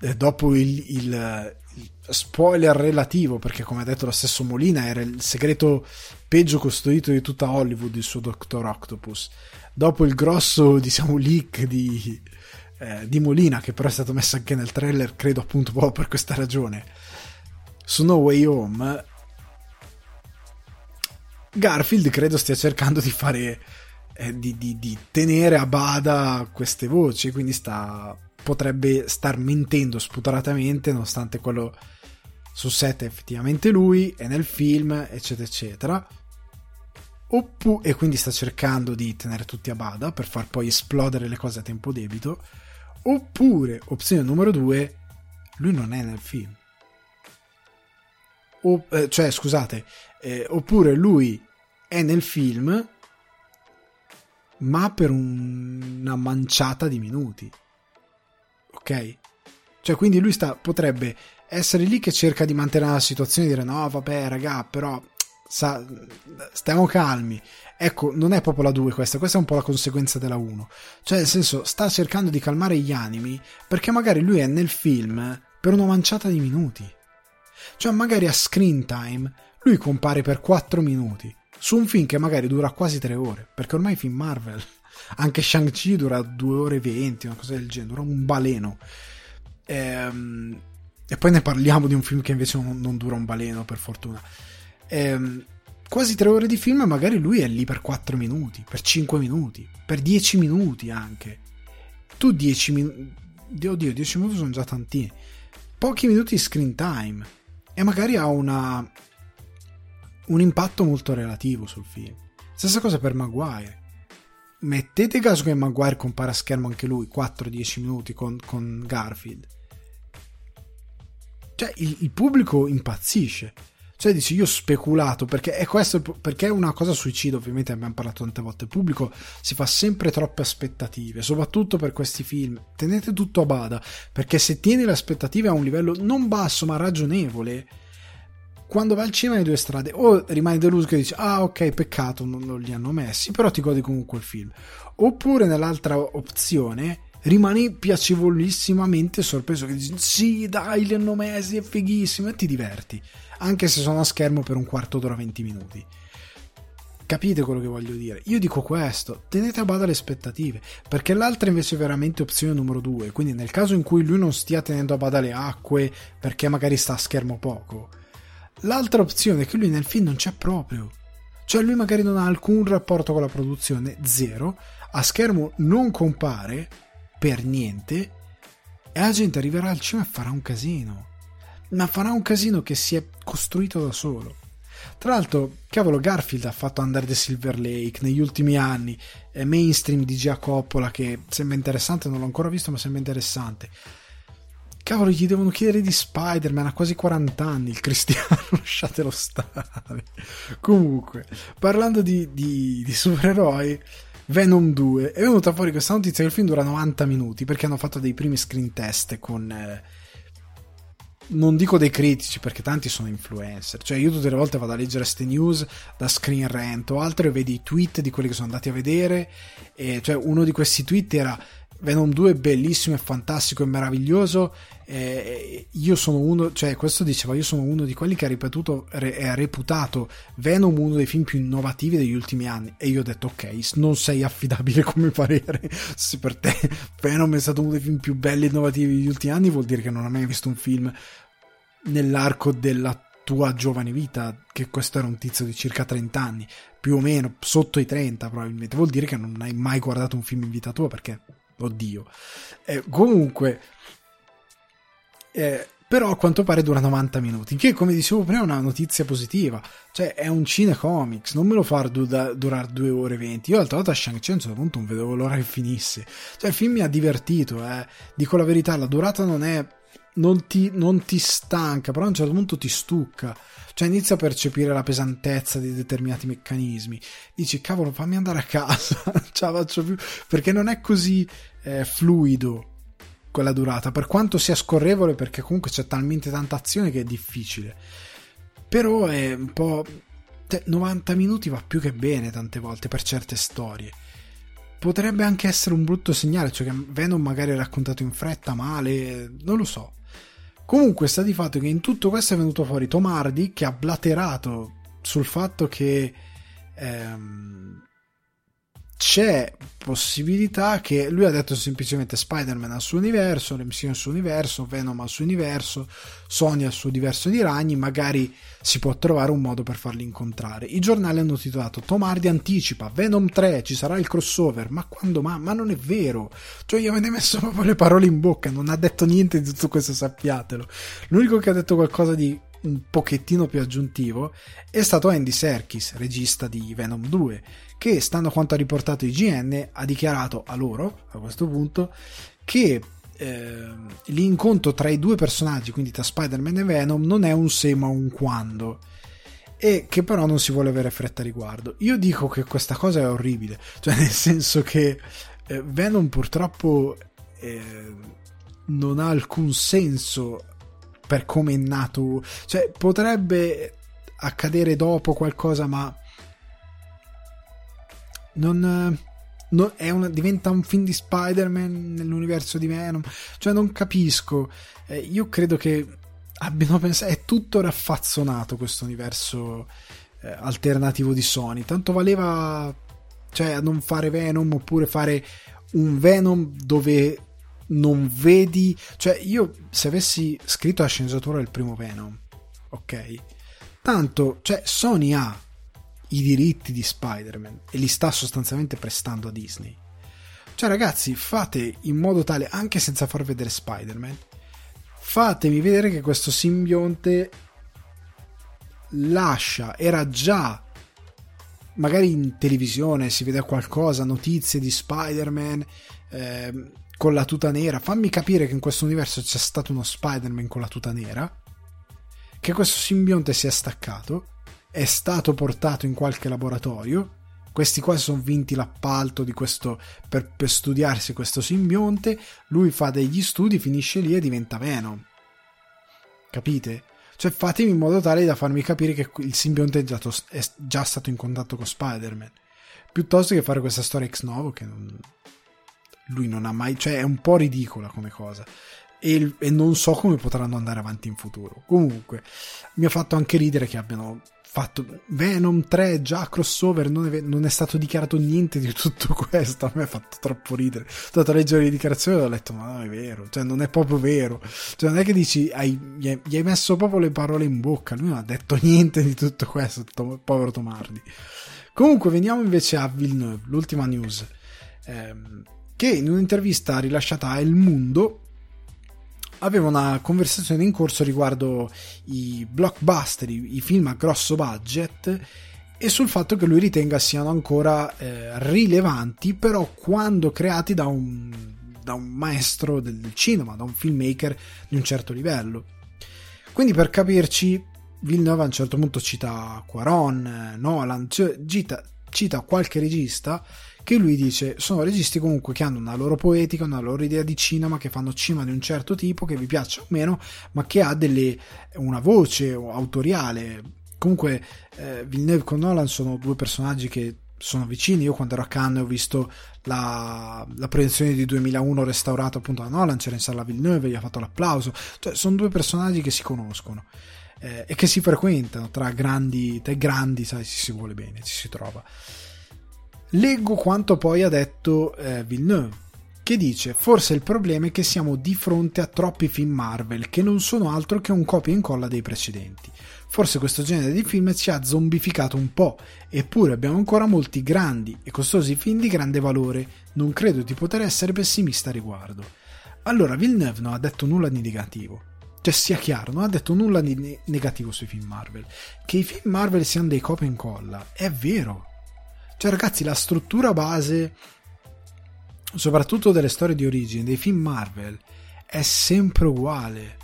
eh, dopo il, il, il, spoiler relativo, perché come ha detto lo stesso Molina, era il segreto peggio costruito di tutta Hollywood, il suo Dr. Octopus. Dopo il grosso, diciamo, leak di, eh, di Molina, che però è stato messo anche nel trailer, credo appunto proprio per questa ragione, su No Way Home, Garfield credo stia cercando di fare... Eh, di, di, di tenere a bada queste voci, quindi sta potrebbe star mentendo spudoratamente, nonostante quello su set è effettivamente lui, è nel film, eccetera, eccetera. Oppu- e quindi sta cercando di tenere tutti a bada per far poi esplodere le cose a tempo debito. Oppure, opzione numero due, lui non è nel film. O, eh, cioè, scusate, eh, oppure lui è nel film, ma per un- una manciata di minuti ok? Cioè, quindi lui sta, potrebbe essere lì che cerca di mantenere la situazione e dire no, vabbè, raga, però sa, stiamo calmi. Ecco, non è proprio la 2 questa, questa è un po' la conseguenza della 1. Cioè, nel senso, sta cercando di calmare gli animi perché magari lui è nel film per una manciata di minuti. Cioè, magari a screen time lui compare per 4 minuti su un film che magari dura quasi 3 ore, perché ormai i film Marvel anche Shang-Chi dura 2 ore e 20, una cosa del genere, dura un baleno. Ehm, e poi ne parliamo di un film che invece non, non dura un baleno, per fortuna. Ehm, quasi 3 ore di film, magari lui è lì per 4 minuti, per 5 minuti, per 10 minuti anche. Tu 10 minuti... Oddio, 10 minuti sono già tantini. Pochi minuti di screen time. E magari ha una un impatto molto relativo sul film. Stessa cosa per Maguire. Mettete caso che Maguire compara a schermo anche lui 4-10 minuti con, con Garfield. Cioè, il, il pubblico impazzisce. Cioè dici io ho speculato perché è questo perché è una cosa suicida, ovviamente abbiamo parlato tante volte. Il pubblico si fa sempre troppe aspettative, soprattutto per questi film. Tenete tutto a bada, perché se tieni le aspettative a un livello non basso ma ragionevole, quando vai al cinema hai due strade, o rimani deluso che dici ah ok peccato non, non li hanno messi, però ti godi comunque il film. Oppure nell'altra opzione rimani piacevolissimamente sorpreso che dici sì dai li hanno messi è fighissimo e ti diverti anche se sono a schermo per un quarto d'ora 20 minuti capite quello che voglio dire io dico questo tenete a bada le aspettative perché l'altra invece è veramente opzione numero due quindi nel caso in cui lui non stia tenendo a bada le acque perché magari sta a schermo poco l'altra opzione è che lui nel film non c'è proprio cioè lui magari non ha alcun rapporto con la produzione zero a schermo non compare per niente e la gente arriverà al cinema e farà un casino. Ma farà un casino che si è costruito da solo. Tra l'altro, cavolo, Garfield ha fatto Under the Silver Lake negli ultimi anni, è mainstream di Gia Coppola che sembra interessante, non l'ho ancora visto, ma sembra interessante. Cavolo, gli devono chiedere di Spider-Man, ha quasi 40 anni il cristiano, lasciatelo stare. Comunque, parlando di, di, di supereroi, Venom 2 è venuta fuori questa notizia che il film dura 90 minuti perché hanno fatto dei primi screen test con eh, non dico dei critici perché tanti sono influencer cioè io tutte le volte vado a leggere queste news da Screen Rant o altre vedi i tweet di quelli che sono andati a vedere e cioè uno di questi tweet era Venom 2 è bellissimo, è fantastico, è meraviglioso. Eh, io sono uno, cioè questo diceva, io sono uno di quelli che ha ripetuto e ha reputato Venom uno dei film più innovativi degli ultimi anni. E io ho detto, ok, non sei affidabile come parere. Se per te Venom è stato uno dei film più belli e innovativi degli ultimi anni, vuol dire che non hai mai visto un film nell'arco della tua giovane vita, che questo era un tizio di circa 30 anni, più o meno, sotto i 30 probabilmente. Vuol dire che non hai mai guardato un film in vita tua perché oddio. Eh, comunque, eh, però a quanto pare dura 90 minuti, che come dicevo prima è una notizia positiva, cioè è un cinecomics, non me lo fa durare 2 ore e 20. Io l'altra volta a Shang-Chi a un certo punto non vedevo l'ora che finisse, cioè il film mi ha divertito, eh. dico la verità, la durata non è non ti, non ti, stanca, però a un certo punto ti stucca. Cioè inizia a percepire la pesantezza di determinati meccanismi. Dici, cavolo, fammi andare a casa, ce la faccio più. Perché non è così eh, fluido quella durata, per quanto sia scorrevole, perché comunque c'è talmente tanta azione che è difficile. Però è un po'... 90 minuti va più che bene tante volte per certe storie potrebbe anche essere un brutto segnale, cioè che Venom magari è raccontato in fretta, male, non lo so. Comunque sta di fatto che in tutto questo è venuto fuori Tom Hardy che ha blaterato sul fatto che ehm, c'è possibilità che lui ha detto semplicemente Spider-Man al suo universo, l'MCU al suo universo, Venom al suo universo, Sony al suo universo di ragni, magari si può trovare un modo per farli incontrare. I giornali hanno titolato Tom Hardy anticipa Venom 3, ci sarà il crossover, ma quando ma, ma non è vero. Cioè io avete messo proprio le parole in bocca, non ha detto niente di tutto questo, sappiatelo. L'unico che ha detto qualcosa di un pochettino più aggiuntivo è stato Andy Serkis, regista di Venom 2 che, stando a quanto ha riportato IGN, ha dichiarato a loro, a questo punto, che eh, l'incontro tra i due personaggi, quindi tra Spider-Man e Venom, non è un se ma un quando. E che però non si vuole avere fretta a riguardo. Io dico che questa cosa è orribile, cioè nel senso che eh, Venom purtroppo eh, non ha alcun senso per come è nato, cioè potrebbe accadere dopo qualcosa, ma non, non una, diventa un film di Spider-Man nell'universo di Venom. Cioè, non capisco. Eh, io credo che abbiano pensato. È tutto raffazzonato questo universo eh, alternativo di Sony. Tanto valeva. Cioè, non fare Venom oppure fare un Venom dove non vedi. Cioè, io se avessi scritto la sceneggiatura del primo Venom, ok? Tanto, cioè, Sony ha i diritti di Spider-Man e li sta sostanzialmente prestando a Disney. Cioè ragazzi, fate in modo tale, anche senza far vedere Spider-Man, fatemi vedere che questo simbionte lascia, era già magari in televisione si vede qualcosa, notizie di Spider-Man eh, con la tuta nera. Fammi capire che in questo universo c'è stato uno Spider-Man con la tuta nera, che questo simbionte si è staccato, è stato portato in qualche laboratorio. Questi qua sono vinti l'appalto questo, per, per studiarsi questo simbionte. Lui fa degli studi, finisce lì e diventa Venom. Capite? Cioè fatemi in modo tale da farmi capire che il simbionte è già, è già stato in contatto con Spider-Man. Piuttosto che fare questa storia ex novo che non, lui non ha mai... cioè è un po' ridicola come cosa. E, e, non so come potranno andare avanti in futuro. Comunque, mi ha fatto anche ridere che abbiano fatto Venom 3 già crossover, non è, non è, stato dichiarato niente di tutto questo. A me ha fatto troppo ridere. Sono stato a leggere le dichiarazioni e ho detto: Ma no, è vero, cioè non è proprio vero. Cioè, non è che dici, hai, gli, hai, gli hai messo proprio le parole in bocca. Lui non ha detto niente di tutto questo, to, povero Tomardi. Comunque, veniamo invece a Villeneuve, l'ultima news. Ehm, che in un'intervista rilasciata a El Mundo aveva una conversazione in corso riguardo i blockbuster, i, i film a grosso budget e sul fatto che lui ritenga siano ancora eh, rilevanti, però quando creati da un, da un maestro del, del, cinema, da un filmmaker di un certo livello. Quindi per capirci, Villeneuve a un certo punto cita Quaron, Nolan, cioè, cita, cita qualche regista che lui dice sono registi comunque che hanno una loro poetica, una loro idea di cinema, che fanno cinema di un certo tipo, che vi piaccia o meno, ma che ha delle, una voce autoriale. Comunque eh, Villeneuve con Nolan sono due personaggi che sono vicini. Io quando ero a Cannes ho visto la, la proiezione di 2001 restaurato appunto da Nolan, c'era in sala Villeneuve, gli ha fatto l'applauso. Cioè, sono due personaggi che si conoscono eh, e che si frequentano tra grandi, tra grandi, sai, si, si vuole bene, ci si trova. Leggo quanto poi ha detto eh, Villeneuve, che dice forse il problema è che siamo di fronte a troppi film Marvel che non sono altro che un copia e incolla dei precedenti. Forse questo genere di film ci ha zombificato un po', eppure abbiamo ancora molti grandi e costosi film di grande valore, non credo di poter essere pessimista a riguardo. Allora Villeneuve non ha detto nulla di negativo. Cioè sia chiaro, non ha detto nulla di negativo sui film Marvel. Che i film Marvel siano dei copia e incolla, è vero, cioè, ragazzi, la struttura base, soprattutto delle storie di origine, dei film Marvel, è sempre uguale.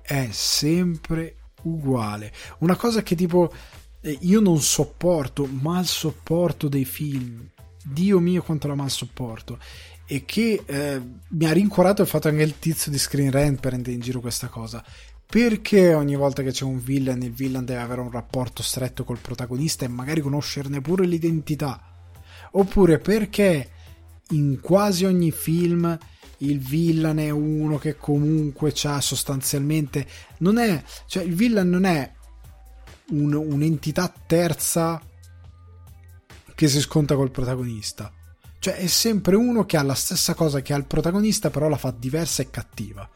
È sempre uguale. Una cosa che tipo eh, io non sopporto, mal sopporto dei film. Dio mio quanto la mal sopporto. E che eh, mi ha rincuorato il fatto anche il tizio di Screen Rant prende in giro questa cosa perché ogni volta che c'è un villain il villain deve avere un rapporto stretto col protagonista e magari conoscerne pure l'identità? Oppure perché in quasi ogni film il villain è uno che comunque ha sostanzialmente non è cioè il villain non è un, un'entità terza che si sconta col protagonista. Cioè è sempre uno che ha la stessa cosa che ha il protagonista però la fa diversa e cattiva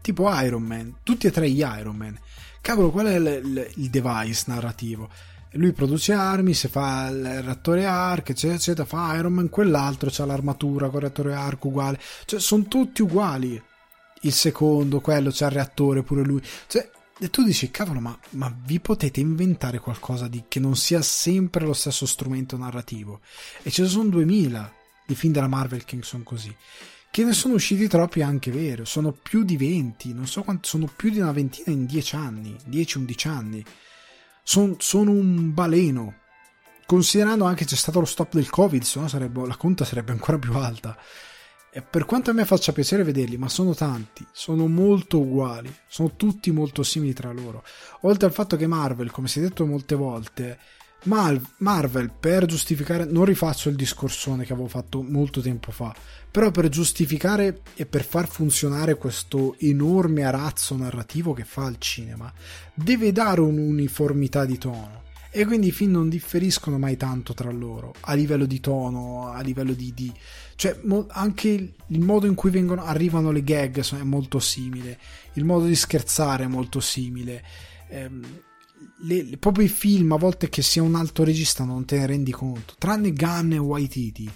tipo Iron Man, tutti e tre gli Iron Man. Cavolo, qual è il, il device narrativo? Lui produce armi, se fa il reattore arc, eccetera, eccetera, fa Iron Man, quell'altro ha l'armatura con il reattore arc uguale. Cioè, sono tutti uguali. Il secondo, quello c'ha il reattore pure lui. Cioè, e tu dici, cavolo, ma, ma vi potete inventare qualcosa di, che non sia sempre lo stesso strumento narrativo? E ce ne sono 2000 di film della Marvel che sono così. Che ne sono usciti troppi è anche vero, sono più di 20, non so quanto, sono più di una ventina in 10 anni, 10-11 anni. Son, sono un baleno. Considerando anche c'è stato lo stop del Covid, se no sarebbe, la conta sarebbe ancora più alta. E per quanto a me faccia piacere vederli, ma sono tanti, sono molto uguali, sono tutti molto simili tra loro. Oltre al fatto che Marvel, come si è detto molte volte, Marvel per giustificare, non rifaccio il discorsone che avevo fatto molto tempo fa, però per giustificare e per far funzionare questo enorme arazzo narrativo che fa il cinema, deve dare un'uniformità di tono. E quindi i film non differiscono mai tanto tra loro, a livello di tono, a livello di... di cioè mo, anche il, il, modo in cui vengono, arrivano le gag è molto simile, il modo di scherzare è molto simile. Ehm, le, le, proprio i film a volte che sia un alto regista non te ne rendi conto tranne Gunn e Waititi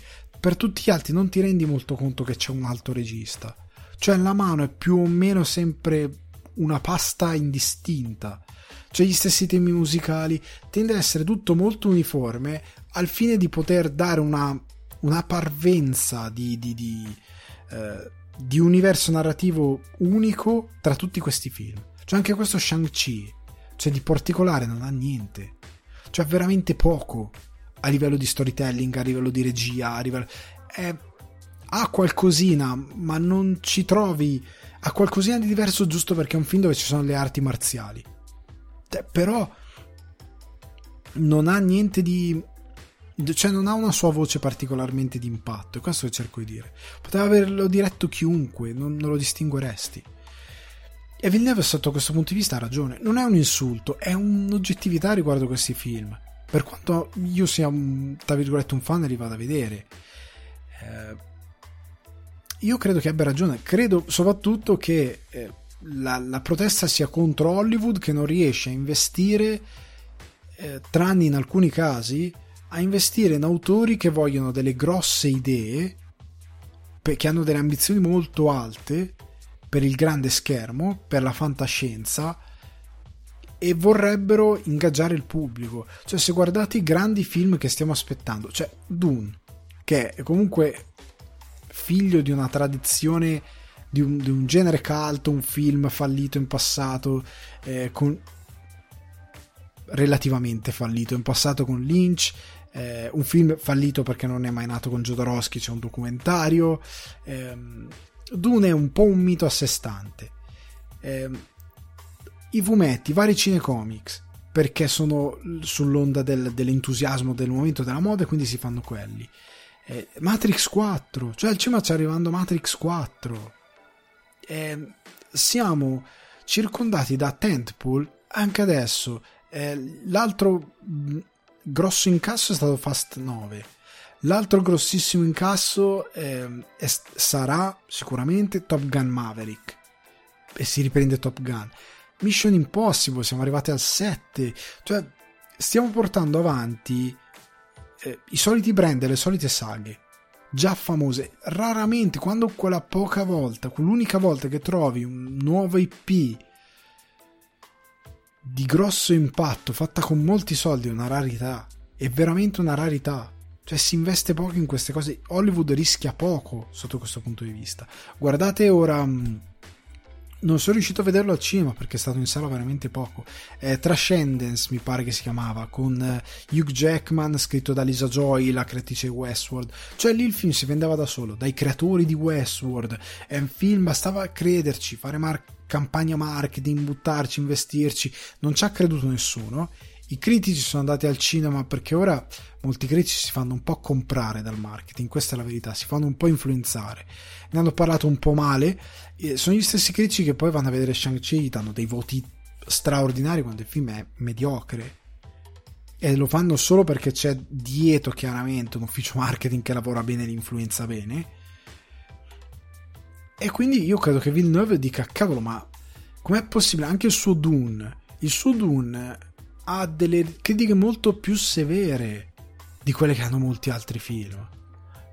per tutti gli altri non ti rendi molto conto che c'è un alto regista. Cioè la mano è più o meno sempre una pasta indistinta. Cioè gli stessi temi musicali, tende ad essere tutto molto uniforme al fine di poter dare una, una parvenza di, di, di, eh, di universo narrativo unico tra tutti questi film. Cioè anche questo Shang-Chi, cioè di particolare non ha niente, cioè veramente poco a livello di storytelling, a livello di regia, a livello... È, ha qualcosina, ma non ci trovi... Ha qualcosina di diverso giusto perché è un film dove ci sono le arti marziali. Cioè, però non ha niente di cioè non ha una sua voce particolarmente d'impatto, è questo che cerco di dire. Poteva averlo diretto chiunque, non, non lo distingueresti. E Villeneuve sotto questo punto di vista ha ragione, non è un insulto, è un'oggettività riguardo questi film. Per quanto io sia un, tra virgolette un fan e li vado a vedere. Eh, io credo che abbia ragione, credo soprattutto che eh, la, la, protesta sia contro Hollywood che non riesce a investire, eh, tranne in alcuni casi, a investire in autori che vogliono delle grosse idee, che hanno delle ambizioni molto alte per il grande schermo, per la fantascienza e vorrebbero ingaggiare il pubblico. Cioè, se guardate i grandi film che stiamo aspettando, cioè Dune, che è comunque figlio di una tradizione di un, di un genere caldo, un film fallito in passato, eh, con relativamente fallito in passato con Lynch, eh, un film fallito perché non è mai nato con Jodorowsky, c'è un documentario. Eh, Dune è un po' un mito a sé stante. Eh, I fumetti, i vari cinecomics, perché sono sull'onda del, dell'entusiasmo del momento della moda e quindi si fanno quelli. Eh, Matrix 4, cioè al cinema sta arrivando Matrix 4. Eh, siamo circondati da tentpool anche adesso. Eh, l'altro grosso incasso è stato Fast 9. L'altro grossissimo incasso eh, è, sarà sicuramente Top Gun Maverick. E si riprende Top Gun. Mission Impossible, siamo arrivati al 7. Cioè, stiamo portando avanti eh, i soliti brand e le solite saghe già famose. Raramente, quando quella poca volta, quell'unica volta che trovi un nuovo IP di grosso impatto, fatta con molti soldi, è una rarità. È veramente una rarità. Cioè si investe poco in queste cose. Hollywood rischia poco sotto questo punto di vista. Guardate ora mm, non sono riuscito a vederlo al cinema perché è stato in sala veramente poco. Eh, Trascendence mi pare che si chiamava, con eh, Hugh Jackman, scritto da Lisa Joy, la creatrice Westworld. Cioè lì il film si vendeva da solo, dai creatori di Westworld. È un film, bastava crederci, fare mar- campagna marketing, buttarci, investirci. Non ci ha creduto nessuno. I critici sono andati al cinema perché ora molti critici si fanno un po' comprare dal marketing, questa è la verità, si fanno un po' influenzare. Ne hanno parlato un po' male, sono gli stessi critici che poi vanno a vedere Shang-Chi, danno dei voti straordinari quando il film è mediocre. E lo fanno solo perché c'è dietro chiaramente un ufficio marketing che lavora bene e li influenza bene. E quindi io credo che Villeneuve dica, cavolo, ma com'è possibile? Anche il suo Dune, il suo Dune ha delle critiche molto più severe di quelle che hanno molti altri film.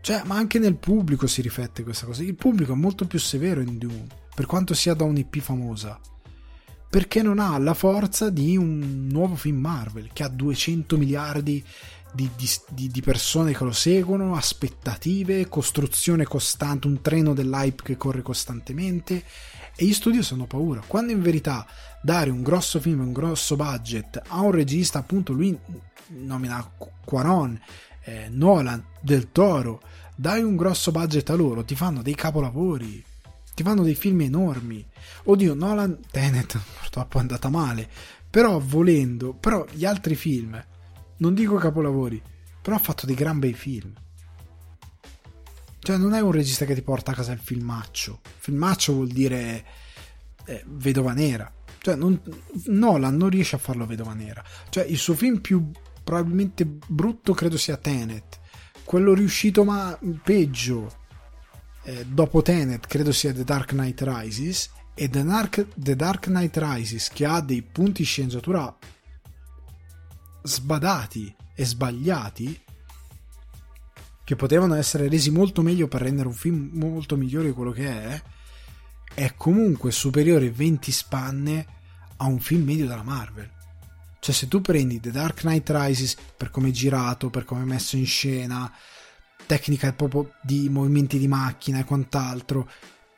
Cioè, ma anche nel pubblico si riflette questa cosa. Il pubblico è molto più severo in Dune, per quanto sia da un'IP famosa. Perché non ha la forza di un nuovo film Marvel, che ha 200 miliardi di, di, di, persone che lo seguono, aspettative, costruzione costante, un treno dell'hype che corre costantemente e gli studios hanno paura. Quando in verità dare un grosso film, un grosso budget a un regista, appunto lui nomina Quaron, eh, Nolan, Del Toro, dai un grosso budget a loro, ti fanno dei capolavori, ti fanno dei film enormi. Oddio, Nolan, Tenet purtroppo è andata male, però volendo, però gli altri film, non dico capolavori, però ha fatto dei gran bei film. Cioè, non è un regista che ti porta a casa il filmaccio. Filmaccio vuol dire eh, vedova nera. Cioè, non, Nolan non riesce a farlo vedova nera. Cioè, il suo film più probabilmente brutto credo sia Tenet. Quello riuscito ma peggio eh, dopo Tenet credo sia The Dark Knight Rises. E The Dark, The Dark Knight Rises, che ha dei punti sceneggiatura sbadati e sbagliati, che potevano essere resi molto meglio per rendere un film molto migliore di quello che è, è comunque superiore 20 spanne a un film medio della Marvel. Cioè, se tu prendi The Dark Knight Rises per come è girato, per come è messo in scena, tecnica proprio di movimenti di macchina e quant'altro,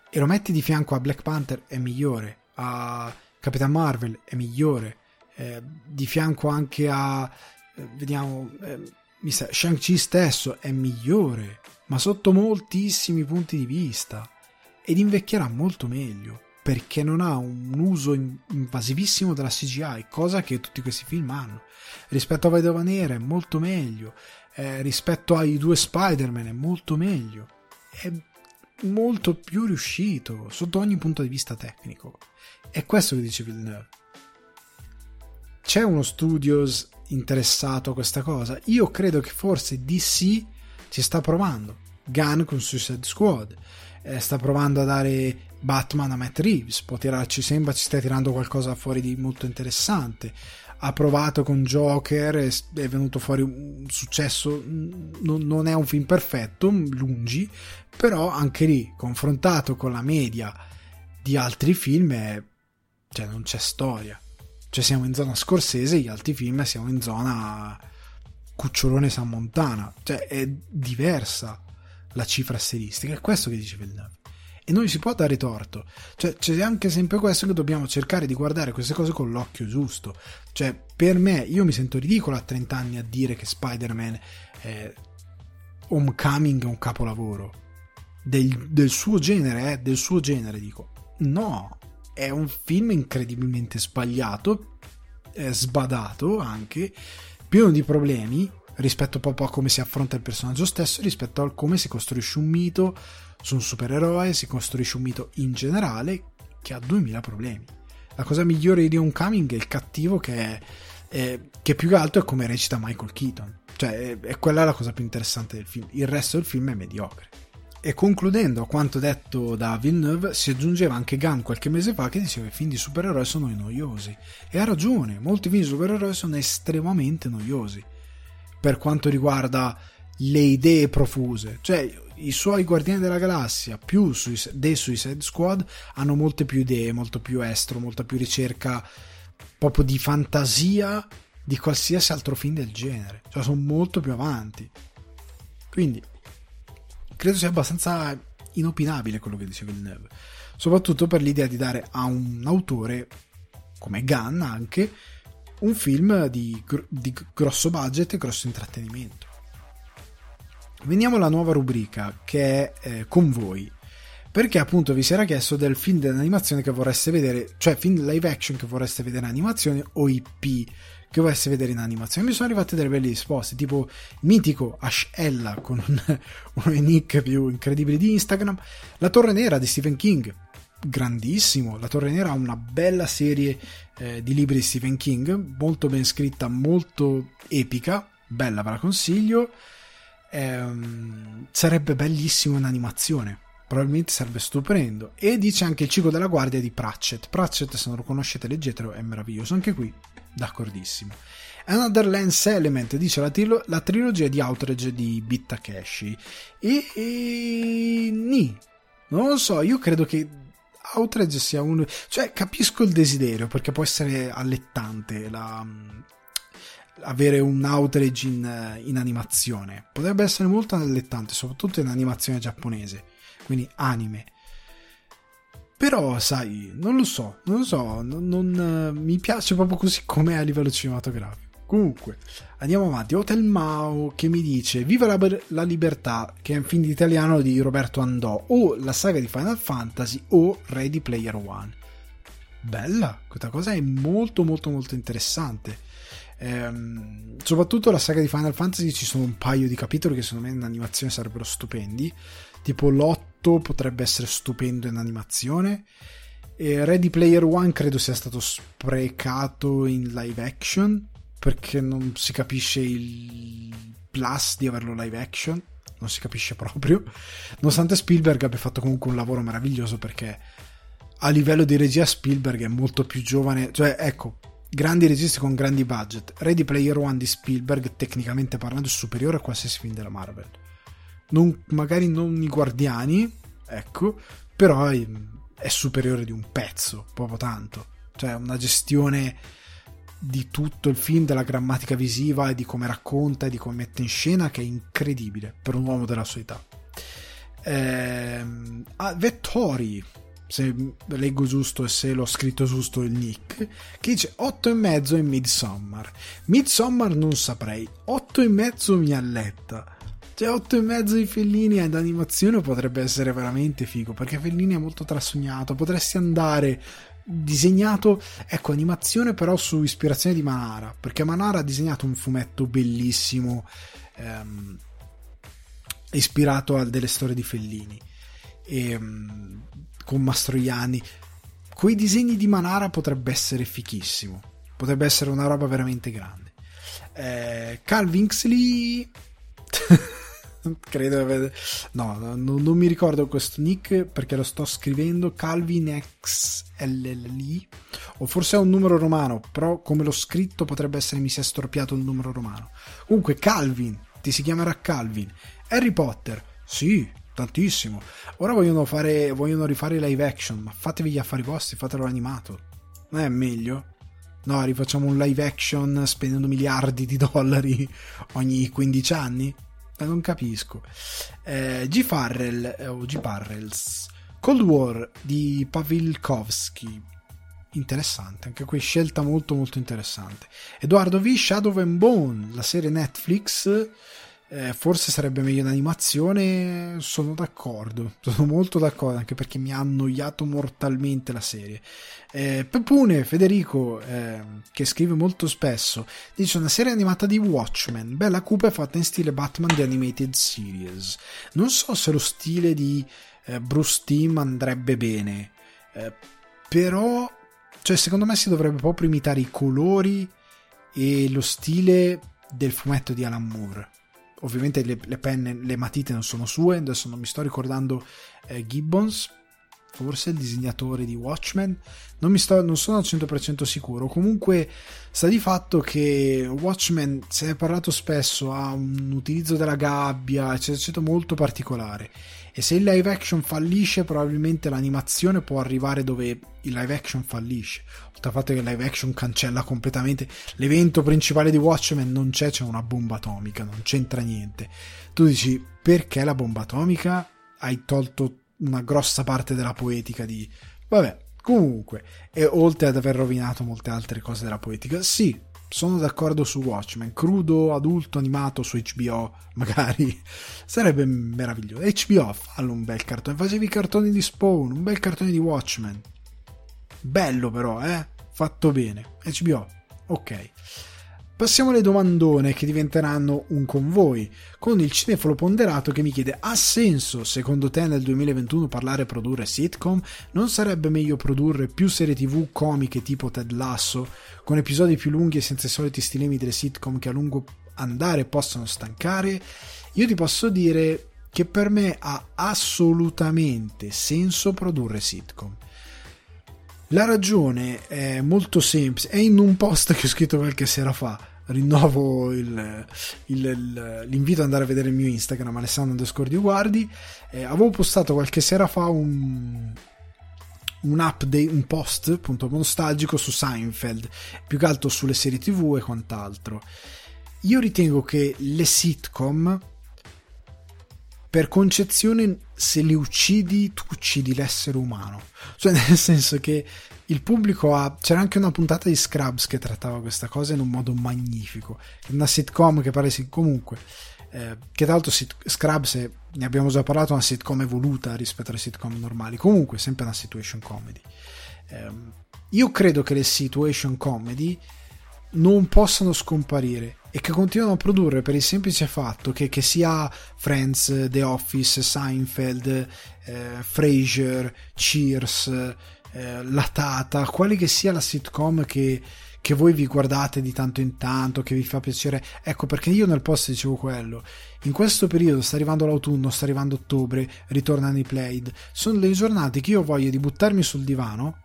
e lo metti di fianco a Black Panther, è migliore. A Capitan Marvel è migliore. Eh, di fianco anche a. Eh, vediamo. Eh, Shang-Chi stesso è migliore, ma sotto moltissimi punti di vista. Ed invecchierà molto meglio perché non ha un uso invasivissimo della CGI, cosa che tutti questi film hanno. Rispetto a Vedova Nera è molto meglio, eh, rispetto ai due Spider-Man è molto meglio, è molto più riuscito sotto ogni punto di vista tecnico. È questo che dice Villeneuve. C'è uno studios interessato a questa cosa? Io credo che forse DC ci sta provando. Gunn con Suicide Squad eh, sta provando a dare Batman a Matt Reeves, può tirarci, sembra ci stia tirando qualcosa fuori di molto interessante. Ha provato con Joker, è, venuto fuori un successo, non, non, è un film perfetto, lungi, però anche lì, confrontato con la media di altri film, è, cioè non c'è storia. Cioè siamo in zona scorsese, gli altri film siamo in zona Cucciolone San Montana, cioè è diversa la cifra stilistica, è questo che dice Villeneuve e non gli si può dare torto. Cioè, c'è anche sempre questo che dobbiamo cercare di guardare queste cose con l'occhio giusto. Cioè, per me, io mi sento ridicolo a 30 anni a dire che Spider-Man è Homecoming è un capolavoro. Del, del suo genere, eh, del suo genere, dico. No, è un film incredibilmente sbagliato, sbadato anche, pieno di problemi rispetto proprio a come si affronta il personaggio stesso, rispetto a come si costruisce un mito su un supereroe, si costruisce un mito in generale che ha 2000 problemi. La cosa migliore di Homecoming è il cattivo che, è, è, che più che altro è come recita Michael Keaton. Cioè, è, quella la cosa più interessante del film. Il resto del film è mediocre. E concludendo a quanto detto da Villeneuve, si aggiungeva anche Gunn qualche mese fa che diceva che i film di supereroi sono noiosi. E ha ragione, molti film di supereroi sono estremamente noiosi per quanto riguarda le idee profuse. Cioè, i suoi Guardiani della Galassia più sui, dei Suicide Squad hanno molte più idee, molto più estro, molta più ricerca proprio di fantasia di qualsiasi altro film del genere. Cioè, sono molto più avanti. Quindi, credo sia abbastanza inopinabile quello che dice Villeneuve. Soprattutto per l'idea di dare a un autore come Gunn anche un film di, di grosso budget e grosso intrattenimento. Veniamo alla nuova rubrica che è eh, con voi. Perché appunto vi si era chiesto del film dell'animazione che vorreste vedere, cioè film live action che vorreste vedere in animazione o IP che vorreste vedere in animazione. Mi sono arrivate delle belle risposte, tipo mitico Ash Ella con un, uno nick più incredibili di Instagram, La Torre Nera di Stephen King, grandissimo. La Torre Nera ha una bella serie eh, di libri di Stephen King, molto ben scritta, molto epica, bella, ve la consiglio. Ehm, sarebbe bellissimo in animazione, probabilmente sarebbe stupendo. E dice anche il ciclo della guardia di Pratchett. Pratchett, se non lo conoscete, leggetelo, è meraviglioso. Anche qui, d'accordissimo. Another Lens Element dice la, trilo- la trilogia di Outrage di Bittakeshi. E, e. Ni. Non lo so, io credo che Outrage sia uno. Cioè, capisco il desiderio perché può essere allettante la, avere un outrage in, in, animazione. Potrebbe essere molto allettante, soprattutto in animazione giapponese, quindi anime. Però, sai, non lo so, non lo so, non, non mi piace proprio così com'è a livello cinematografico. Comunque, andiamo avanti. Hotel Mao che mi dice: Viva la, la, libertà, che è un film italiano di Roberto Andò, o la saga di Final Fantasy, o Ready Player One. Bella, questa cosa è molto, molto, molto interessante. Ehm, soprattutto la saga di Final Fantasy ci sono un paio di capitoli che secondo me in animazione sarebbero stupendi. Tipo l'8 potrebbe essere stupendo in animazione. E Ready Player One credo sia stato sprecato in live action perché non si capisce il plus di averlo live action, non si capisce proprio, nonostante Spielberg abbia fatto comunque un lavoro meraviglioso perché a livello di regia Spielberg è molto più giovane, cioè ecco, grandi registi con grandi budget. Ready Player One di Spielberg, tecnicamente parlando, è superiore a qualsiasi film della Marvel. Non, magari non i Guardiani, ecco, però è, è superiore di un pezzo, proprio tanto. Cioè, una gestione di tutto il film, della grammatica visiva e di come racconta e di come mette in scena, che è incredibile per un uomo della sua età. Ah, Vettori, se leggo giusto e se l'ho scritto giusto il nick, che dice 8,5 in Midsommar. Midsommar non saprei, 8,5 mi alletta. Cioè 8,5 di Fellini ad animazione potrebbe essere veramente figo, perché Fellini è molto trasognato, potresti andare disegnato, ecco, animazione però su ispirazione di Manara, perché Manara ha disegnato un fumetto bellissimo ehm, ispirato a delle storie di Fellini e, ehm, con Mastroianni. Quei disegni di Manara potrebbe essere fichissimo, potrebbe essere una roba veramente grande. Eh, Xley credo no, no, non mi ricordo questo nick perché lo sto scrivendo Calvin XLLI o forse è un numero romano però come l'ho scritto potrebbe essere mi si è storpiato il numero romano comunque Calvin ti si chiamerà Calvin Harry Potter sì tantissimo ora vogliono fare vogliono rifare live action ma fatevi gli affari vostri fatelo animato non è meglio No, rifacciamo un live action spendendo miliardi di dollari ogni 15 anni? Eh, non capisco. Eh, G. Farrell eh, o G. Parrells Cold War di Pavilkovsky. Interessante, anche qui scelta molto molto interessante. Edoardo V. Shadow and Bone, la serie Netflix eh, forse sarebbe meglio in animazione, sono d'accordo, sono molto d'accordo, anche perché mi ha annoiato mortalmente la serie. Eh, Pepune Federico, eh, che scrive molto spesso, dice una serie animata di Watchmen, bella cupa e fatta in stile Batman di Animated Series. Non so se lo stile di eh, Bruce Timm andrebbe bene, eh, però, cioè, secondo me si dovrebbe proprio imitare i colori e lo stile del fumetto di Alan Moore ovviamente le, le, penne, le matite non sono sue, adesso non mi sto ricordando eh, Gibbons, forse il disegnatore di Watchmen, non, mi sto, non sono al 100% sicuro, comunque sta di fatto che Watchmen, se ne è parlato spesso, ha un utilizzo della gabbia, eccetera, molto particolare. E se il live action fallisce probabilmente l'animazione può arrivare dove il live action fallisce oltre al fatto che live action cancella completamente l'evento principale di Watchmen non c'è c'è una bomba atomica non c'entra niente tu dici perché la bomba atomica hai tolto una grossa parte della poetica di vabbè comunque e oltre ad aver rovinato molte altre cose della poetica sì sono d'accordo su Watchmen, crudo, adulto, animato su HBO, magari sarebbe meraviglioso. HBO, fallo un bel cartone, facevi i cartoni di Spawn, un bel cartone di Watchmen. Bello però, eh? Fatto bene. HBO, ok. Passiamo alle domandone che diventeranno un convoi, con il cinefilo ponderato che mi chiede: ha senso secondo te nel 2021 parlare e produrre sitcom? Non sarebbe meglio produrre più serie tv comiche tipo Ted Lasso, con episodi più lunghi e senza i soliti stilemi delle sitcom che a lungo andare possono stancare? Io ti posso dire che per me ha assolutamente senso produrre sitcom. La ragione è molto semplice, è in un post che ho scritto qualche sera fa. Rinnovo il, il, il, l'invito ad andare a vedere il mio Instagram, Alessandro underscore di Guardi. Eh, avevo postato qualche sera fa un, un update, un post appunto nostalgico su Seinfeld, più che altro sulle serie tv e quant'altro. Io ritengo che le sitcom per concezione se li uccidi tu uccidi l'essere umano. Cioè nel senso che il pubblico ha c'era anche una puntata di Scrubs che trattava questa cosa in un modo magnifico. Una sitcom che pare comunque eh, che tra l'altro Scrubs è, ne abbiamo già parlato una sitcom evoluta rispetto alle sitcom normali. Comunque sempre una situation comedy. Eh, io credo che le situation comedy non possano scomparire e che continuano a produrre per il semplice fatto che, che sia Friends, The Office, Seinfeld, eh, Frasier, Cheers, eh, La Tata, quale che sia la sitcom che, che voi vi guardate di tanto in tanto, che vi fa piacere. Ecco perché io nel post dicevo quello. In questo periodo sta arrivando l'autunno, sta arrivando ottobre, ritornano i played. Sono le giornate che io voglio di buttarmi sul divano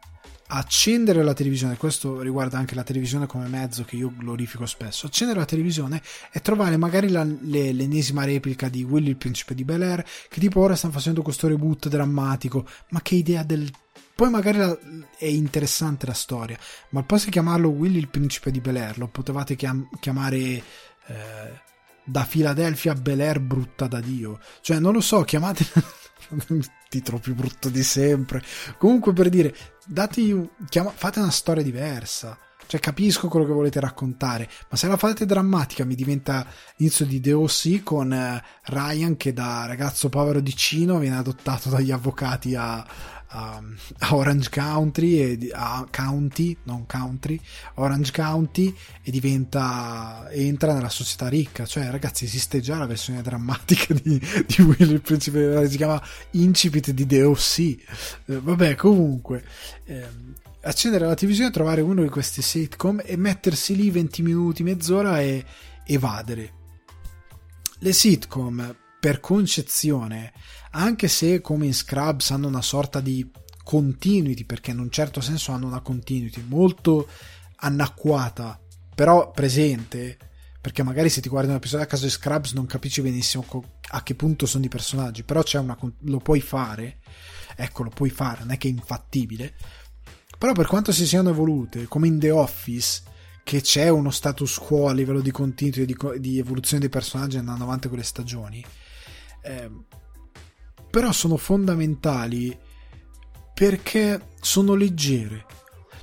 accendere la televisione, questo riguarda anche la televisione come mezzo che io glorifico spesso, accendere la televisione e trovare magari la, le, l'ennesima replica di Willy il principe di Bel Air, che tipo ora stanno facendo questo reboot drammatico, ma che idea del poi magari la, è interessante la storia, ma di chiamarlo Willy il principe di Bel Air, lo potevate chiam- chiamare eh, da Filadelfia a Bel Air brutta da Dio. Cioè, non lo so, chiamate il titolo più brutto di sempre. Comunque, per dire, dati, chiama- fate una storia diversa. Cioè, capisco quello che volete raccontare, ma se la fate drammatica mi diventa l'inizio di The O.C. con eh, Ryan che da ragazzo povero di Cino viene adottato dagli avvocati a, a, a Orange Country e a County, non Country, Orange County e diventa entra nella società ricca. Cioè, ragazzi, esiste già la versione drammatica di, di Will il principe, si chiama Incipit di The O.C. Eh, vabbè, comunque. Eh, accendere la televisione, trovare uno di questi sitcom e mettersi lì 20 minuti, mezz'ora e evadere. Le sitcom, per concezione, anche se come in Scrubs hanno una sorta di continuity, perché in un certo senso hanno una continuity molto anacquata, però presente, perché magari se ti guardi un episodio a caso di Scrubs non capisci benissimo a che punto sono i personaggi, però una, lo puoi fare, ecco lo puoi fare, non è che è infattibile, però per quanto si siano evolute, come in The Office, che c'è uno status quo a livello di continuity di, di, evoluzione dei personaggi andando avanti con le stagioni, eh, però sono fondamentali perché sono leggere.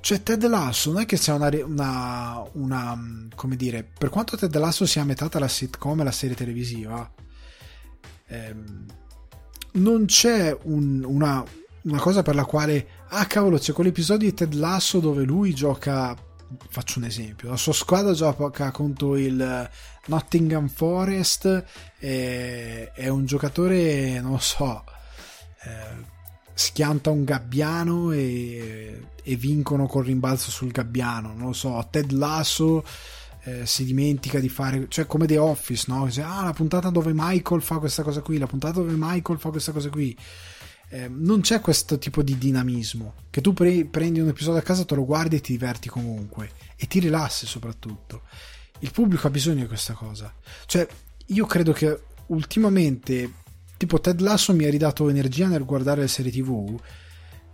Cioè Ted Lasso non è che sia una, una, una come dire, per quanto Ted Lasso sia a metà tra la sitcom e la serie televisiva, ehm, non c'è un, una, una cosa per la quale, ah cavolo, c'è quell'episodio di Ted Lasso dove lui gioca, faccio un esempio, la sua squadra gioca contro il Nottingham Forest è un giocatore, non so, eh, schianta un gabbiano e, e, vincono col rimbalzo sul gabbiano, non so, Ted Lasso eh, si dimentica di fare, cioè come The Office, no? Dice, ah, la puntata dove Michael fa questa cosa qui, la puntata dove Michael fa questa cosa qui. Eh, non c'è questo tipo di dinamismo che tu pre- prendi un episodio a casa, te lo guardi e ti diverti comunque e ti rilassi soprattutto il pubblico ha bisogno di questa cosa. Cioè, io credo che ultimamente, tipo Ted Lasso mi ha ridato energia nel guardare le serie TV.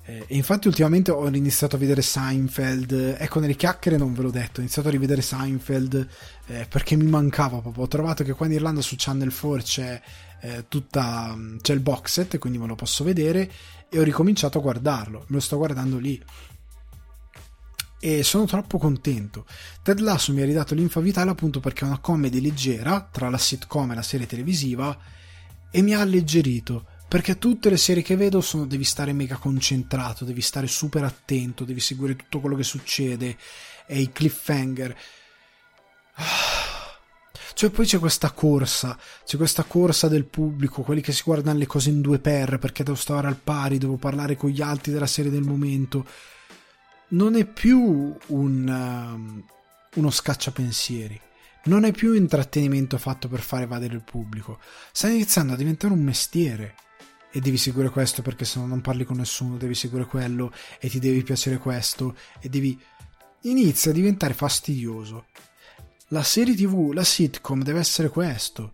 Eh, e infatti ultimamente ho iniziato a vedere Seinfeld, ecco nelle chiacchiere non ve l'ho detto, ho iniziato a rivedere Seinfeld eh, perché mi mancava proprio, ho trovato che qua in Irlanda su Channel 4 c'è, eh, tutta, c'è il box set, quindi me lo posso vedere e ho ricominciato a guardarlo, me lo sto guardando lì e sono troppo contento. Ted Lasso mi ha ridato l'infa vitale appunto perché è una comedy leggera tra la sitcom e la serie televisiva e mi ha alleggerito perché tutte le serie che vedo sono devi stare mega concentrato, devi stare super attento, devi seguire tutto quello che succede e i cliffhanger. Cioè poi c'è questa corsa, c'è questa corsa del pubblico, quelli che si guardano le cose in due per perché devo stare al pari, devo parlare con gli altri della serie del momento non è più un, um, uno scacciapensieri, non è più intrattenimento fatto per fare evadere il pubblico, sta iniziando a diventare un mestiere. E devi seguire questo perché se no non parli con nessuno, devi seguire quello e ti devi piacere questo e devi... Inizia a diventare fastidioso. La serie tv, la sitcom deve essere questo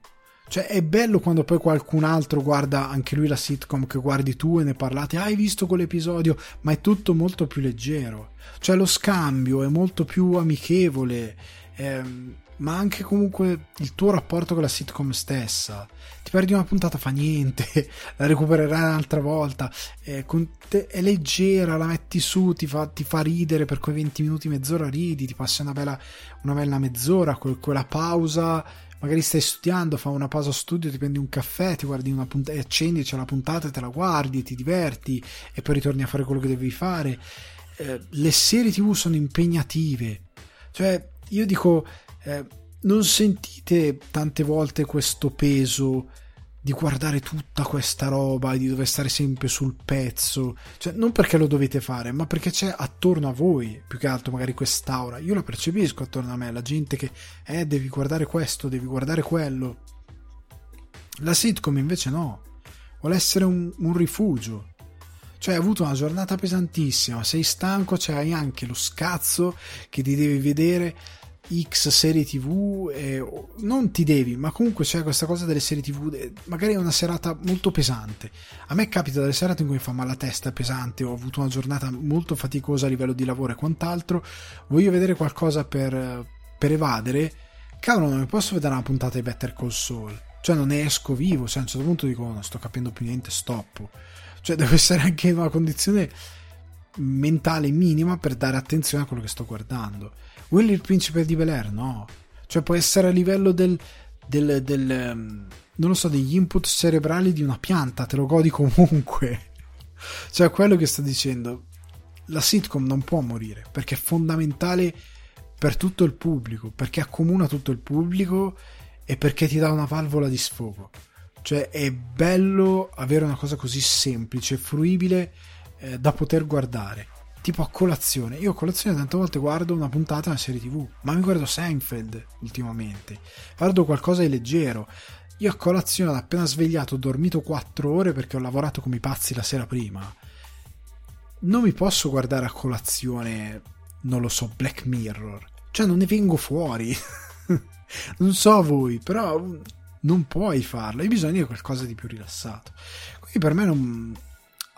cioè, è bello quando poi qualcun altro guarda anche lui la sitcom che guardi tu e ne parlate, ah, hai visto quell'episodio, ma è tutto molto più leggero. Cioè, lo scambio è molto più amichevole, ehm, ma anche comunque il tuo rapporto con la sitcom stessa. Ti perdi una puntata, fa niente, la recupererai un'altra volta. È, te, è leggera, la metti su, ti fa, ti fa, ridere per quei 20 minuti, mezz'ora ridi, ti passi una bella, una bella mezz'ora, quella pausa magari stai studiando, fa una pausa studio, ti prendi un caffè, ti guardi una puntata e accendi, c'è la puntata e te la guardi, ti diverti e poi ritorni a fare quello che devi fare. Eh, le serie TV sono impegnative. Cioè, io dico, eh, non sentite tante volte questo peso di guardare tutta questa roba e di dover stare sempre sul pezzo. Cioè, non perché lo dovete fare, ma perché c'è attorno a voi, più che altro magari quest'aura. Io la percepisco attorno a me, la gente che, eh, devi guardare questo, devi guardare quello. La sitcom invece no, vuole essere un, un rifugio. Cioè, hai avuto una giornata pesantissima, sei stanco, c'hai anche lo scazzo che ti devi vedere X serie TV, e non ti devi, ma comunque c'è questa cosa delle serie TV, magari è una serata molto pesante. A me capita delle serate in cui mi fa male la testa, è pesante, ho avuto una giornata molto faticosa a livello di lavoro e quant'altro, voglio vedere qualcosa per, per evadere, cavolo non mi posso vedere una puntata di Better Call Saul, cioè non ne esco vivo, cioè a un certo punto dico oh, non sto capendo più niente, stoppo. Cioè devo essere anche in una condizione mentale minima per dare attenzione a quello che sto guardando. Willy il principe di Bel Air, no. Cioè può essere a livello del, del, del ehm, non lo so, degli input cerebrali di una pianta, te lo godi comunque. cioè quello che sto dicendo. La sitcom non può morire perché è fondamentale per tutto il pubblico, perché accomuna tutto il pubblico e perché ti dà una valvola di sfogo. Cioè è bello avere una cosa così semplice, fruibile eh, da poter guardare. Tipo a colazione. Io a colazione tante volte guardo una puntata di una serie TV, ma mi guardo Seinfeld ultimamente. Guardo qualcosa di leggero. Io a colazione, appena svegliato, ho dormito 4 ore perché ho lavorato come i pazzi la sera prima. Non mi posso guardare a colazione, non lo so, Black Mirror. Cioè, non ne vengo fuori. non so voi, però non puoi farlo. Hai bisogno di qualcosa di più rilassato. Quindi per me non,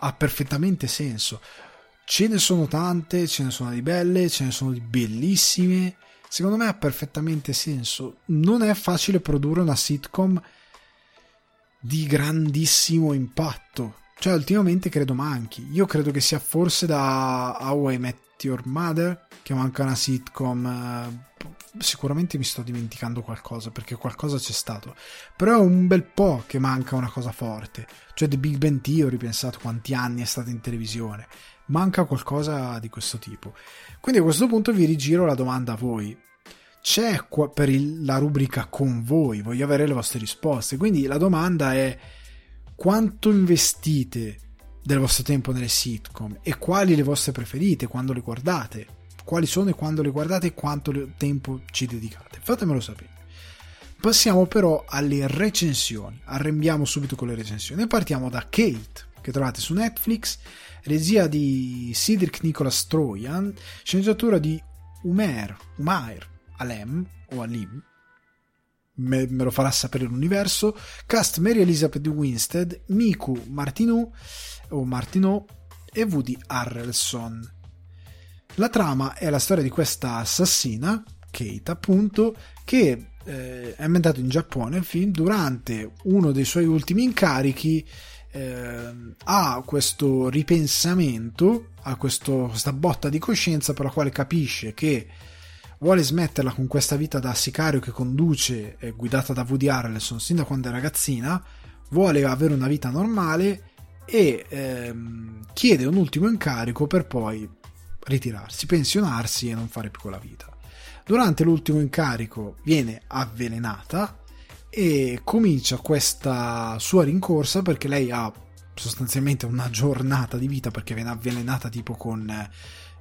ha perfettamente senso. Ce ne sono tante, ce ne sono di belle, ce ne sono di bellissime. Secondo me ha perfettamente senso. Non è facile produrre una sitcom di grandissimo impatto. Cioè, ultimamente credo manchi. Io credo che sia forse da How I Met Your Mother che manca una sitcom eh, sicuramente mi sto dimenticando qualcosa perché qualcosa c'è stato però è un bel po' che manca una cosa forte cioè The Big Bang Theory pensato quanti anni è stato in televisione manca qualcosa di questo tipo. Quindi a questo punto vi rigiro la domanda a voi. C'è per il, la rubrica con voi? Voglio avere le vostre risposte. Quindi la domanda è quanto investite del vostro tempo nelle sitcom? E quali le vostre preferite? Quando le guardate? Quali sono e quando le guardate? E quanto tempo ci dedicate. Fatemelo sapere. Passiamo però alle recensioni. Arrembiamo subito con le recensioni. Partiamo da Kate, che trovate su Netflix, regia di Cedric Nicholas Troyan, sceneggiatura di Umer, Umair Alem o Alim, me, me, lo farà sapere l'universo, cast Mary Elizabeth Winstead, Miku Martineau o Martineau e Woody Harrelson. La trama è la storia di questa assassina, Kate appunto, che eh, è ambientato in Giappone il film durante uno dei suoi ultimi incarichi eh, ha questo ripensamento, ha questo, questa botta di coscienza per la quale capisce che vuole smetterla con questa vita da sicario che conduce, eh, guidata da Woody Harrelson sin da quando è ragazzina, vuole avere una vita normale e ehm, chiede un ultimo incarico per poi ritirarsi, pensionarsi e non fare più quella vita. Durante l'ultimo incarico viene avvelenata e comincia questa sua rincorsa perché lei ha sostanzialmente una giornata di vita perché viene avvelenata tipo con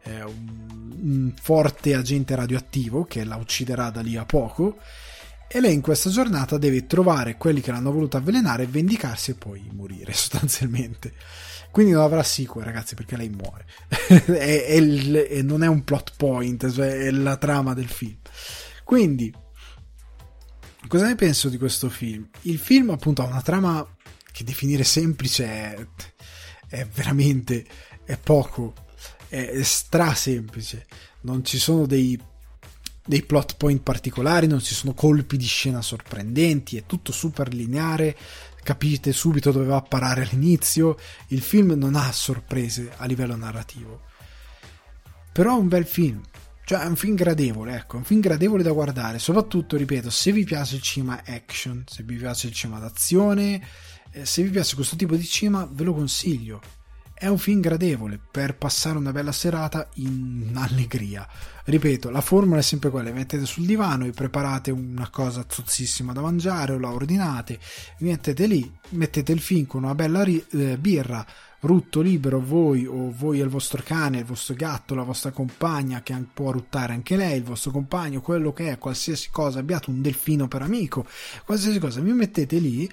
eh, un, forte agente radioattivo che la ucciderà da lì a poco e lei in questa giornata deve trovare quelli che l'hanno voluta avvelenare, vendicarsi e poi morire sostanzialmente. Quindi non avrà sequel, ragazzi, perché lei muore. è, non è un plot point, cioè è la trama del film. Quindi, cosa ne penso di questo film? Il film, appunto, ha una trama che definire semplice è, è veramente è poco, è, è stra semplice. Non ci sono dei dei plot point particolari, non ci sono colpi di scena sorprendenti, è tutto super lineare, capite subito dove va a parare all'inizio, il film non ha sorprese a livello narrativo. Però è un bel film, cioè è un film gradevole, ecco, un film gradevole da guardare, soprattutto, ripeto, se vi piace il cinema action, se vi piace il cinema d'azione, eh, se vi piace questo tipo di cinema, ve lo consiglio è un film gradevole per passare una bella serata in allegria. Ripeto, la formula è sempre quella: mettete sul divano, vi preparate una cosa zozzissima da mangiare o la ordinate, vi mettete lì, mettete il film con una bella ri- eh, birra, rutto libero voi o voi e il vostro cane, il vostro gatto, la vostra compagna che può ruttare anche lei, il vostro compagno, quello che è, qualsiasi cosa, abbiate un delfino per amico, qualsiasi cosa, vi mettete lì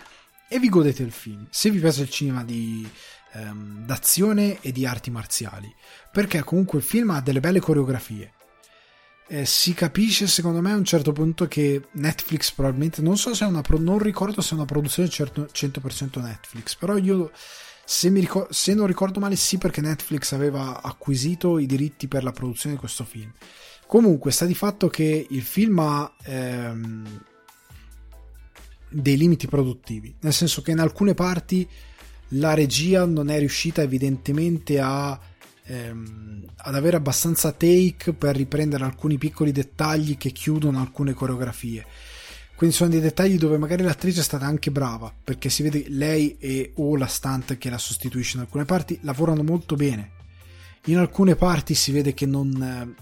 e vi godete il film. Se vi piace il cinema di ehm, d'azione e di arti marziali, perché comunque il film ha delle belle coreografie. eh, si capisce secondo me a un certo punto che Netflix probabilmente non so se è una pro, non ricordo se è una produzione certo, 100% Netflix però io se, ricor- se, non ricordo male sì perché Netflix aveva acquisito i diritti per la produzione di questo film comunque sta di fatto che il film ha ehm, dei limiti produttivi nel senso che in alcune parti la regia non è riuscita evidentemente a ehm, ad avere abbastanza take per riprendere alcuni piccoli dettagli che chiudono alcune coreografie. Quindi sono dei dettagli dove magari l'attrice è stata anche brava, perché si vede lei e o la stunt che la sostituisce in alcune parti lavorano molto bene. In alcune parti si vede che non,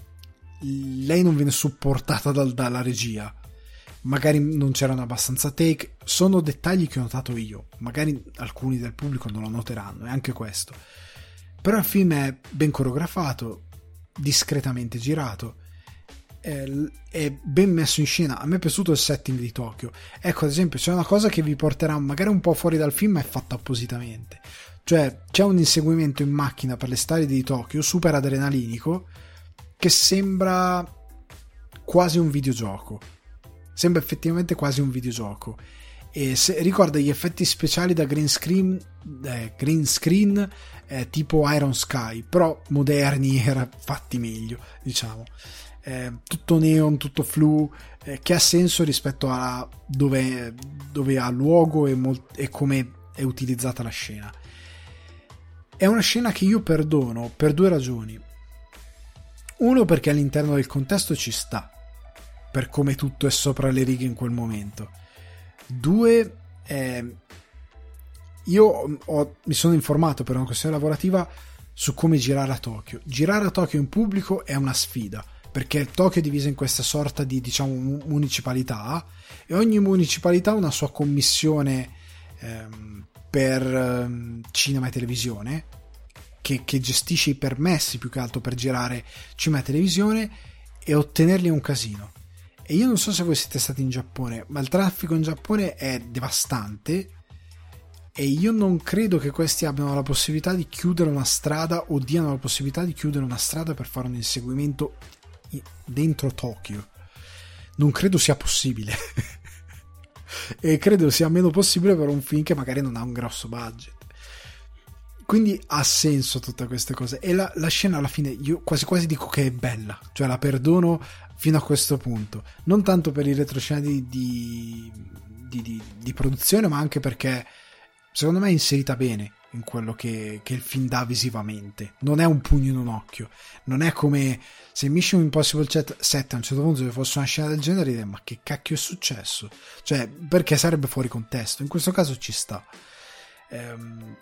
lei non viene supportata dal, dalla regia. Magari non c'erano abbastanza take. Sono dettagli che ho notato io. Magari alcuni del pubblico non lo noteranno, è anche questo però il film è ben coreografato, discretamente girato, è, ben messo in scena. A me è piaciuto il setting di Tokyo. Ecco, ad esempio, c'è una cosa che vi porterà magari un po' fuori dal film, ma è fatta appositamente. Cioè, c'è un inseguimento in macchina per le strade di Tokyo, super adrenalinico, che sembra quasi un videogioco. Sembra effettivamente quasi un videogioco. E se, ricorda gli effetti speciali da green screen, eh, green screen eh, tipo Iron Sky, però moderni era fatti meglio, diciamo. Eh, tutto neon, tutto flu, eh, che ha senso rispetto a dove, dove ha luogo e, molt- e come è utilizzata la scena. È una scena che io perdono per due ragioni. Uno perché all'interno del contesto ci sta, per come tutto è sopra le righe in quel momento. Due, eh, io ho, mi sono informato per una questione lavorativa su come girare a Tokyo. Girare a Tokyo in pubblico è una sfida perché Tokyo è divisa in questa sorta di diciamo municipalità e ogni municipalità ha una sua commissione ehm, per ehm, cinema e televisione che, che, gestisce i permessi più che altro per girare cinema e televisione e ottenerli è un casino. E io non so se voi siete stati in Giappone, ma il traffico in Giappone è devastante e io non credo che questi abbiano la possibilità di chiudere una strada o diano la possibilità di chiudere una strada per fare un inseguimento dentro Tokyo. Non credo sia possibile. e credo sia meno possibile per un film che magari non ha un grosso budget. Quindi ha senso tutte queste cose. E la, la scena alla fine, io quasi quasi dico che è bella, cioè la perdono fino a questo punto. Non tanto per i retroscena di, di, di, di produzione, ma anche perché secondo me è inserita bene in quello che, che, il film dà visivamente. Non è un pugno in un occhio. Non è come se Mission Impossible 7 a un certo punto se fosse una scena del genere, dire, ma che cacchio è successo? Cioè, perché sarebbe fuori contesto. In questo caso ci sta. Ehm,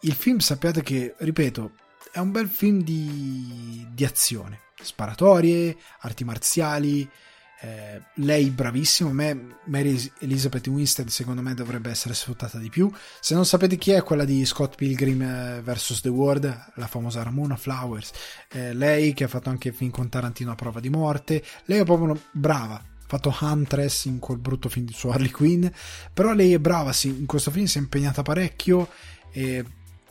il film sappiate che, ripeto, è un bel film di, di azione. Sparatorie, arti marziali, eh, lei bravissima, me, Mary Elizabeth Winstead secondo me dovrebbe essere sfruttata di più. Se non sapete chi è quella di Scott Pilgrim eh, vs. The World, la famosa Ramona Flowers, eh, lei che ha fatto anche film con Tarantino a prova di morte, lei è proprio brava, ha fatto Huntress in quel brutto film su Harley Quinn, però lei è brava, sì, in questo film si è impegnata parecchio e,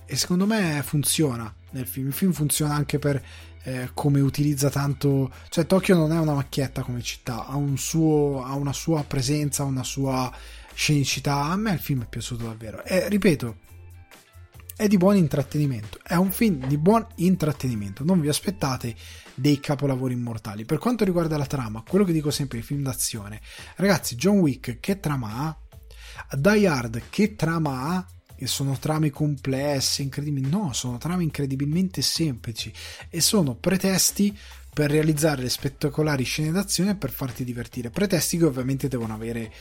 e secondo me funziona nel film. Il film funziona anche per eh, come utilizza tanto. Cioè, Tokyo non è una macchietta come città, ha, un suo, ha una sua presenza, una sua scenicità. A me il film è piaciuto davvero. E ripeto, è di buon intrattenimento. È un film di buon intrattenimento. Non vi aspettate dei capolavori immortali. Per quanto riguarda la trama, quello che dico sempre, i film d'azione. Ragazzi, John Wick, che trama ha? Die Hard, che trama ha? E sono trame complesse, incredibili. No, sono trame incredibilmente semplici e sono pretesti per realizzare le spettacolari scene d'azione e per farti divertire. Pretesti che ovviamente devono avere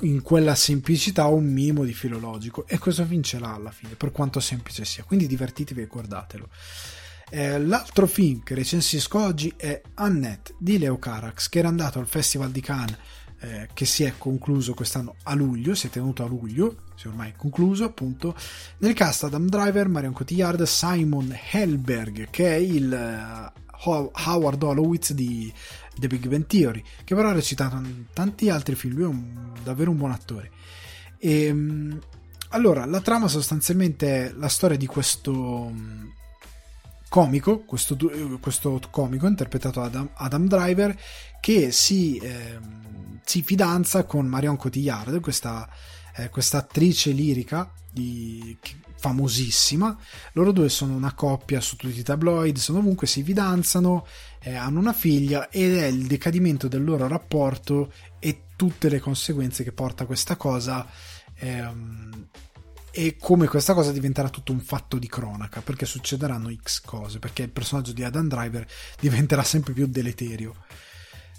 in quella semplicità un minimo di filologico e questo film ce l'ha alla fine, per quanto semplice sia. Quindi divertitevi e guardatelo. Eh, l'altro film che recensisco oggi è Annette di Leo Carax, che era andato al Festival di Cannes eh, che si è concluso quest'anno a luglio, si è tenuto a luglio, si è ormai concluso appunto, nel cast Adam Driver, Marion Cotillard, Simon Helberg che è il uh, Howard Holowitz di The Big Bang Theory, che però ha recitato in tanti altri film, lui è un, davvero un buon attore. E, allora, la trama sostanzialmente è la storia di questo comico, questo, questo comico interpretato da Adam, Adam Driver, che si, eh, si, fidanza con Marion Cotillard, questa, eh, questa attrice lirica di, famosissima. Loro due sono una coppia su tutti i tabloid, sono ovunque, si fidanzano, eh, hanno una figlia ed è il decadimento del loro rapporto e tutte le conseguenze che porta questa cosa. Ehm, e come questa cosa diventerà tutto un fatto di cronaca perché succederanno X cose perché il personaggio di Adam Driver diventerà sempre più deleterio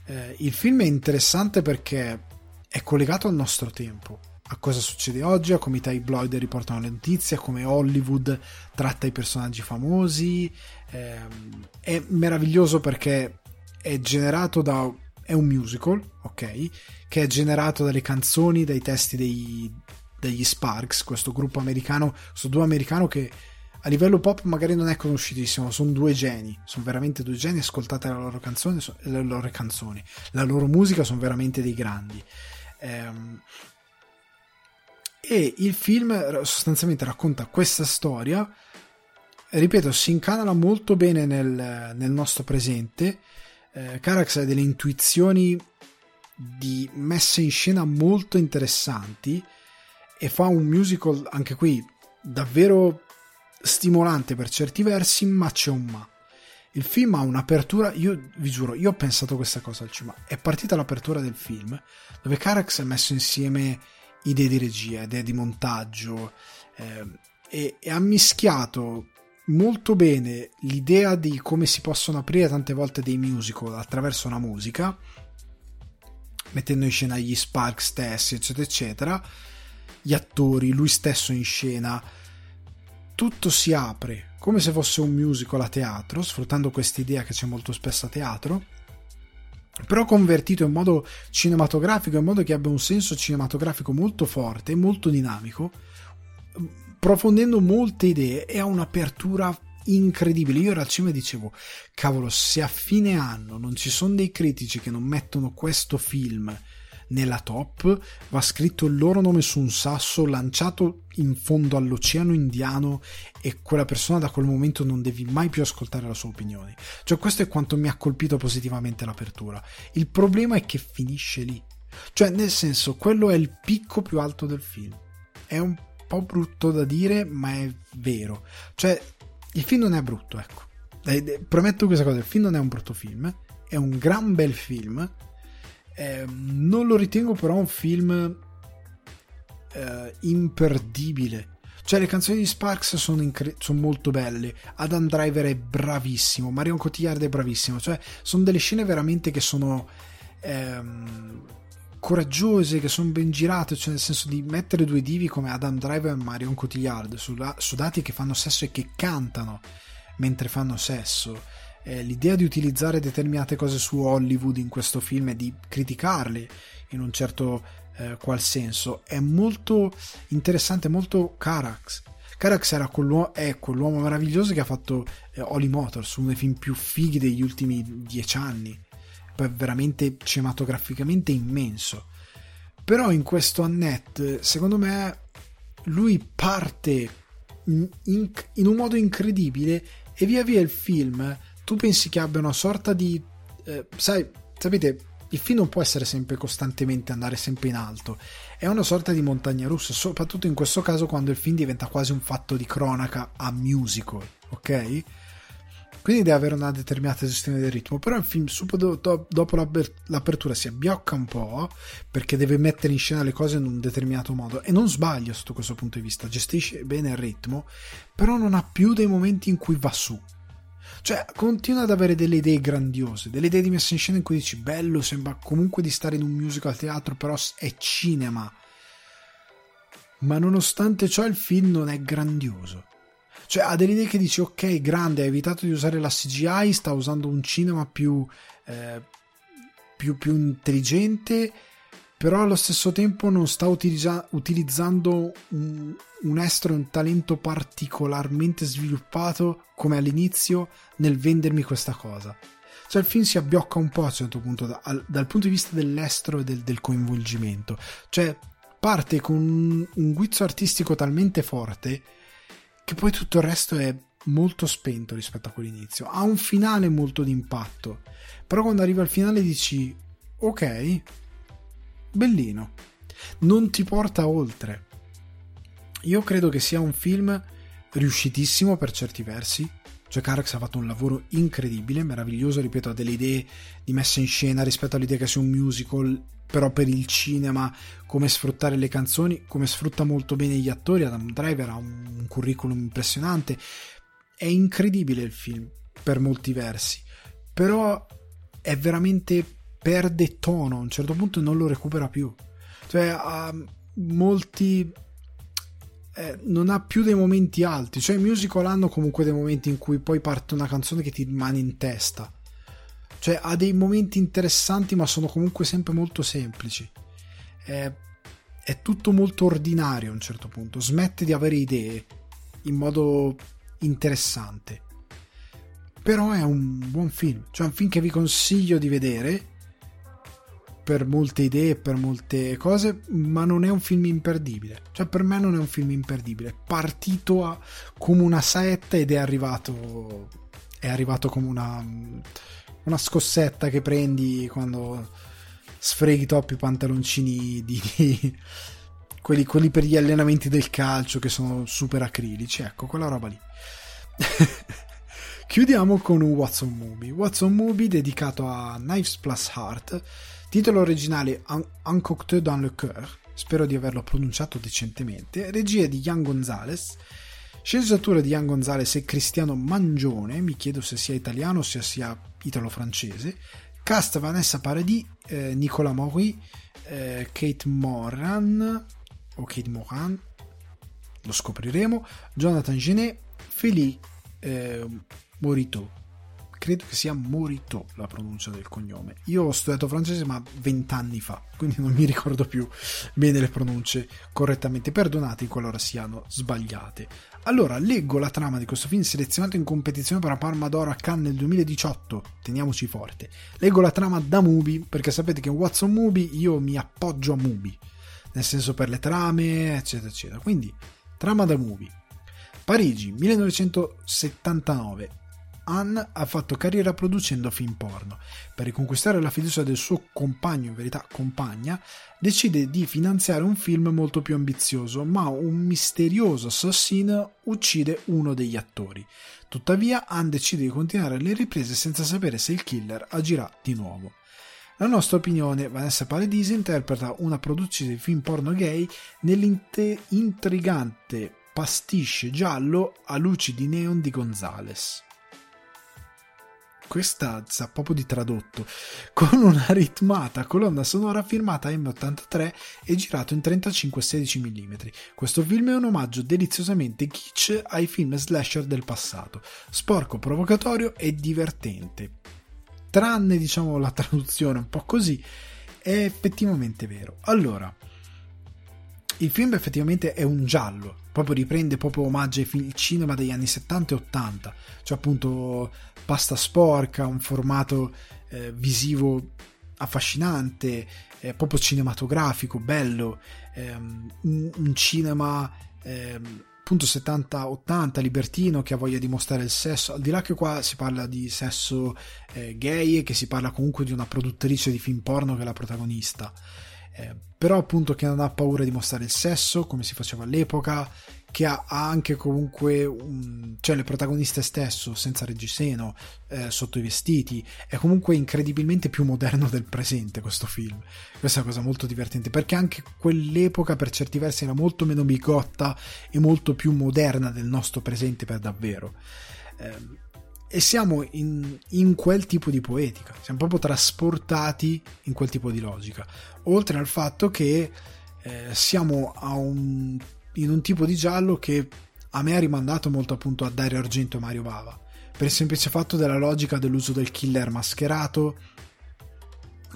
eh, il film è interessante perché è collegato al nostro tempo a cosa succede oggi, a come i tabloid riportano le notizie, a come Hollywood tratta i personaggi famosi. Eh, è meraviglioso perché è generato da. è un musical, ok? Che è generato dalle canzoni, dai testi dei, degli Sparks, questo gruppo americano, questo duo americano che a livello pop magari non è conosciutissimo, sono due geni, sono veramente due geni, ascoltate le loro canzoni, le loro canzoni, la loro musica sono veramente dei grandi. Ehm, e il film sostanzialmente racconta questa storia, ripeto, si incanala molto bene nel, nel nostro presente, eh, Carax ha delle intuizioni di messa in scena molto interessanti e fa un musical anche qui davvero stimolante per certi versi, ma c'è un ma. Il film ha un'apertura, io vi giuro, io ho pensato questa cosa al cinema. È partita l'apertura del film, dove Carax ha messo insieme idee di regia, idee di montaggio eh, e, e ha mischiato molto bene l'idea di come si possono aprire tante volte dei musical attraverso una musica, mettendo in scena gli Spark stessi, eccetera, eccetera, gli attori, lui stesso in scena, tutto si apre come se fosse un musical a teatro, sfruttando questa idea che c'è molto spesso a teatro, però convertito in modo cinematografico, in modo che abbia un senso cinematografico molto forte, molto dinamico, profondendo molte idee e ha un'apertura incredibile. Io ero al cinema e dicevo, cavolo, se a fine anno non ci sono dei critici che non mettono questo film nella top va scritto il loro nome su un sasso lanciato in fondo all'oceano indiano e quella persona da quel momento non devi mai più ascoltare la sua opinione. Cioè questo è quanto mi ha colpito positivamente l'apertura. Il problema è che finisce lì. Cioè nel senso quello è il picco più alto del film. È un po' brutto da dire ma è vero. Cioè il film non è brutto ecco. Prometto questa cosa, il film non è un brutto film, è un gran bel film eh, non lo ritengo però un film eh, imperdibile. Cioè, le canzoni di Sparks sono, incre- sono, molto belle. Adam Driver è bravissimo. Marion Cotillard è bravissimo. Cioè, sono delle scene veramente che sono ehm, coraggiose, che sono ben girate. Cioè, nel senso di mettere due divi come Adam Driver e Marion Cotillard sudati che fanno sesso e che cantano mentre fanno sesso eh, l'idea di utilizzare determinate cose su Hollywood in questo film e di criticarle in un certo eh, qual senso è molto interessante, molto Carax. Carax era quell'uomo, è quell'uomo meraviglioso che ha fatto eh, Holly Motors, uno dei film più fighi degli ultimi dieci anni, veramente cinematograficamente immenso. Però in questo Annette, secondo me, lui parte in, in, in un modo incredibile e via via il film tu pensi che abbia una sorta di... Eh, sai, sapete, il film non può essere sempre costantemente andare sempre in alto, è una sorta di montagna russa, soprattutto in questo caso quando il film diventa quasi un fatto di cronaca a musical, ok? Quindi deve avere una determinata gestione del ritmo, però il film subito dopo l'apertura si abbiocca un po' perché deve mettere in scena le cose in un determinato modo. E non sbaglia sotto questo punto di vista, gestisce bene il ritmo, però non ha più dei momenti in cui va su cioè, continua ad avere delle idee grandiose, delle idee di messa in scena in cui dici bello, sembra comunque di stare in un musical al teatro, però è cinema. Ma nonostante ciò il film non è grandioso. Cioè, ha delle idee che dici ok, grande, ha evitato di usare la CGI, sta usando un cinema più, eh, più, più intelligente però allo stesso tempo non sta utilizza- utilizzando un, un estro e un talento particolarmente sviluppato come all'inizio nel vendermi questa cosa. Cioè il film si abbiocca un po' a un certo punto da, al, dal punto di vista dell'estro e del, del coinvolgimento. Cioè parte con un, un guizzo artistico talmente forte che poi tutto il resto è molto spento rispetto a quell'inizio. Ha un finale molto d'impatto, però quando arriva al finale dici ok, bellino, non ti porta oltre. Io credo che sia un film riuscitissimo per certi versi. Cioè Carax ha fatto un lavoro incredibile, meraviglioso, ripeto, ha delle idee di messa in scena rispetto all'idea che sia un musical, però per il cinema, come sfruttare le canzoni, come sfrutta molto bene gli attori. Adam Driver ha un curriculum impressionante. È incredibile il film, per molti versi, però è veramente perde tono, a un certo punto non lo recupera più. Cioè ha molti eh, non ha più dei momenti alti. Cioè, i musical hanno comunque dei momenti in cui poi parte una canzone che ti rimane in testa. Cioè, ha dei momenti interessanti, ma sono comunque sempre molto semplici. È, è tutto molto ordinario a un certo punto. Smette di avere idee in modo interessante. Però è un buon film. Cioè, un film che vi consiglio di vedere per molte idee, per molte cose, ma non è un film imperdibile. Cioè, per me non è un film imperdibile. È partito a, come una saetta ed è arrivato. È arrivato come una, una scossetta che prendi quando sfreghi troppi pantaloncini di, di quelli, quelli, per gli allenamenti del calcio che sono super acrilici. Ecco, quella roba lì. Chiudiamo con un Watson Movie. Watson Movie dedicato a Knives Plus Heart Titolo originale Un- Uncocté dans le cœur, spero di averlo pronunciato decentemente, regia di Jan Gonzalez, sceneggiatura di Jan Gonzalez e Cristiano Mangione, mi chiedo se sia italiano o se sia italo-francese, cast Vanessa Paradis, eh, Nicolas Maury, eh, Kate Moran, o Kate Moran, lo scopriremo, Jonathan Genet, Félix eh, Morito credo che sia Morito la pronuncia del cognome. Io ho studiato francese ma vent'anni fa, quindi non mi ricordo più bene le pronunce correttamente. Perdonate qualora siano sbagliate. Allora, leggo la trama di questo film selezionato in competizione per la Palma d'Oro a Cannes nel 2018. Teniamoci forte. Leggo la trama da Mubi, perché sapete che in Watson Mubi io mi appoggio a Mubi, nel senso per le trame, eccetera, eccetera. Quindi, trama da Mubi. Parigi, 1979. Anne ha fatto carriera producendo film porno. Per riconquistare la fiducia del suo compagno, in verità compagna, decide di finanziare un film molto più ambizioso, ma un misterioso assassino uccide uno degli attori. Tuttavia, Anne decide di continuare le riprese senza sapere se il killer agirà di nuovo. La nostra opinione, Vanessa Paradisi interpreta una produzione di film porno gay nell'intrigante pasticce giallo a luci di neon di Gonzales questa sa proprio di tradotto, con una ritmata colonna sonora firmata M83 e girato in 35-16 mm. Questo film è un omaggio deliziosamente kitsch ai film slasher del passato, sporco, provocatorio e divertente. Tranne, diciamo, la traduzione un po' così, è effettivamente vero. Allora, il film effettivamente è un giallo, proprio riprende proprio omaggio film, cinema degli anni 70 e 80, cioè appunto pasta sporca, un formato eh, visivo affascinante, eh, proprio cinematografico, bello, ehm, un, un, cinema ehm, appunto 70-80 libertino che ha voglia di mostrare il sesso, al di là che qua si parla di sesso eh, gay e che si parla comunque di una produttrice di film porno che è la protagonista. Eh, però appunto che non ha paura di mostrare il sesso come si faceva all'epoca che ha, anche comunque un, cioè le protagoniste stesso senza reggiseno eh, sotto i vestiti è comunque incredibilmente più moderno del presente questo film. Questa è una cosa molto divertente perché anche quell'epoca per certi versi era molto meno bigotta e molto più moderna del nostro presente per davvero. Eh, e siamo in, in, quel tipo di poetica, siamo proprio trasportati in quel tipo di logica, oltre al fatto che eh, siamo un, in un tipo di giallo che a me ha rimandato molto appunto a Dario Argento e Mario Bava, per il semplice fatto della logica dell'uso del killer mascherato,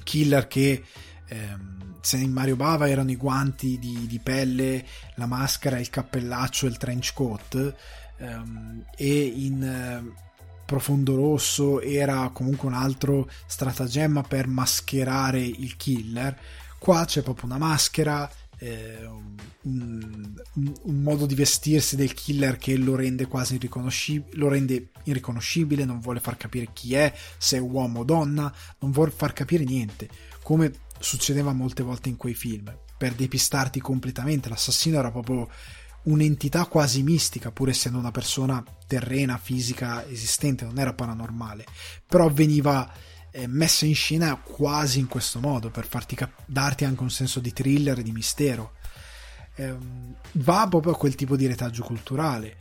killer che ehm, se in Mario Bava erano i guanti di, di, pelle, la maschera, il cappellaccio il trench coat, ehm, e in... Eh, profondo rosso era comunque un altro stratagemma per mascherare il killer. Qua c'è proprio una maschera, eh, un, un, modo di vestirsi del killer che lo rende quasi irriconoscibile, lo rende irriconoscibile, non vuole far capire chi è, se è uomo o donna, non vuole far capire niente, come succedeva molte volte in quei film, per depistarti completamente, l'assassino era proprio un'entità quasi mistica, pur essendo una persona terrena, fisica, esistente, non era paranormale, però veniva messa in scena quasi in questo modo per farti cap- darti anche un senso di thriller e di mistero. Eh, va proprio a quel tipo di retaggio culturale.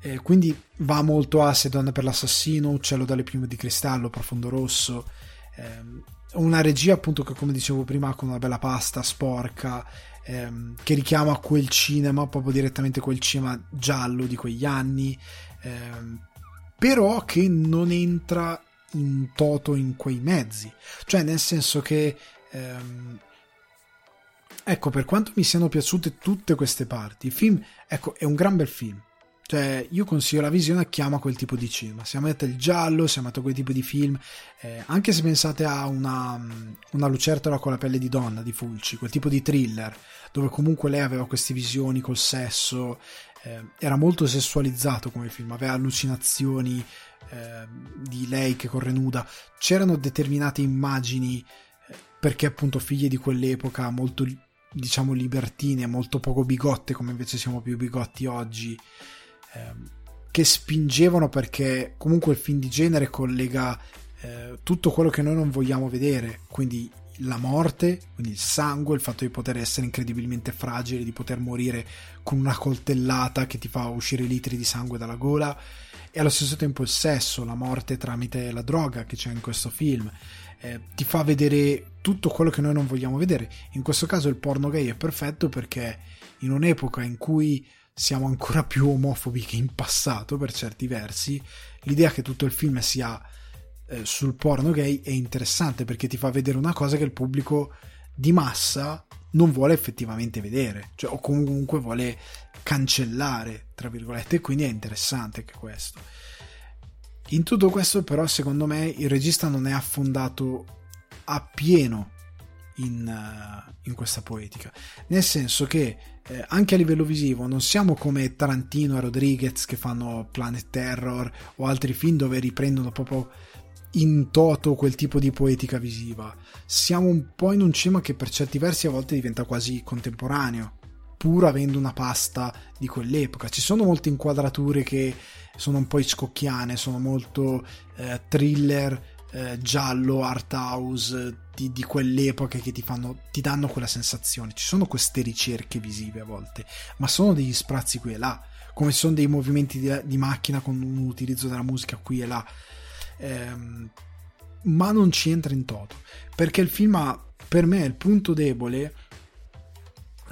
Eh, quindi va molto a Se donna per l'assassino, Uccello dalle piume di cristallo, Profondo rosso. Ehm, una regia, appunto, che come dicevo prima, con una bella pasta sporca, ehm, che richiama quel cinema, proprio direttamente quel cinema giallo di quegli anni, ehm, però che non entra in toto in quei mezzi. Cioè, nel senso che. Ehm, ecco, per quanto mi siano piaciute tutte queste parti, il film ecco, è un gran bel film. Cioè, io consiglio la visione a chi ama quel tipo di cinema. Se amate il giallo, se amate quel tipo di film, eh, anche se pensate a una, una lucertola con la pelle di donna di Fulci, quel tipo di thriller, dove comunque lei aveva queste visioni col sesso, eh, era molto sessualizzato come film, aveva allucinazioni, Ehm, di lei che corre nuda, c'erano determinate immagini eh, perché appunto figlie di quell'epoca molto diciamo libertine, molto poco bigotte come invece siamo più bigotti oggi, ehm, che spingevano perché comunque il film di genere collega eh, tutto quello che noi non vogliamo vedere, quindi la morte, quindi il sangue, il fatto di poter essere incredibilmente fragile, di poter morire con una coltellata che ti fa uscire litri di sangue dalla gola, e allo stesso tempo il sesso, la morte tramite la droga che c'è in questo film. Eh, ti fa vedere tutto quello che noi non vogliamo vedere. In questo caso il porno gay è perfetto perché in un'epoca in cui siamo ancora più omofobi che in passato per certi versi, l'idea che tutto il film sia eh, sul porno gay è interessante perché ti fa vedere una cosa che il pubblico di massa non vuole effettivamente vedere, cioè, o comunque vuole cancellare, tra virgolette, e quindi è interessante anche questo. In tutto questo, però, secondo me il regista non è affondato appieno in, uh, in questa poetica, nel senso che eh, anche a livello visivo non siamo come Tarantino e Rodriguez che fanno Planet Terror o altri film dove riprendono proprio in toto quel tipo di poetica visiva. Siamo un po' in un cinema che per certi versi a volte diventa quasi contemporaneo, pur avendo una pasta di quell'epoca. Ci sono molte inquadrature che sono un po' scocchiane, sono molto eh, thriller, eh, giallo, art house di, di, quell'epoca che ti, fanno, ti danno quella sensazione. Ci sono queste ricerche visive a volte, ma sono degli sprazzi qui e là, come sono dei movimenti di, di macchina con un utilizzo della musica qui e là ehm, ma non ci entra in toto perché il film ha per me il punto debole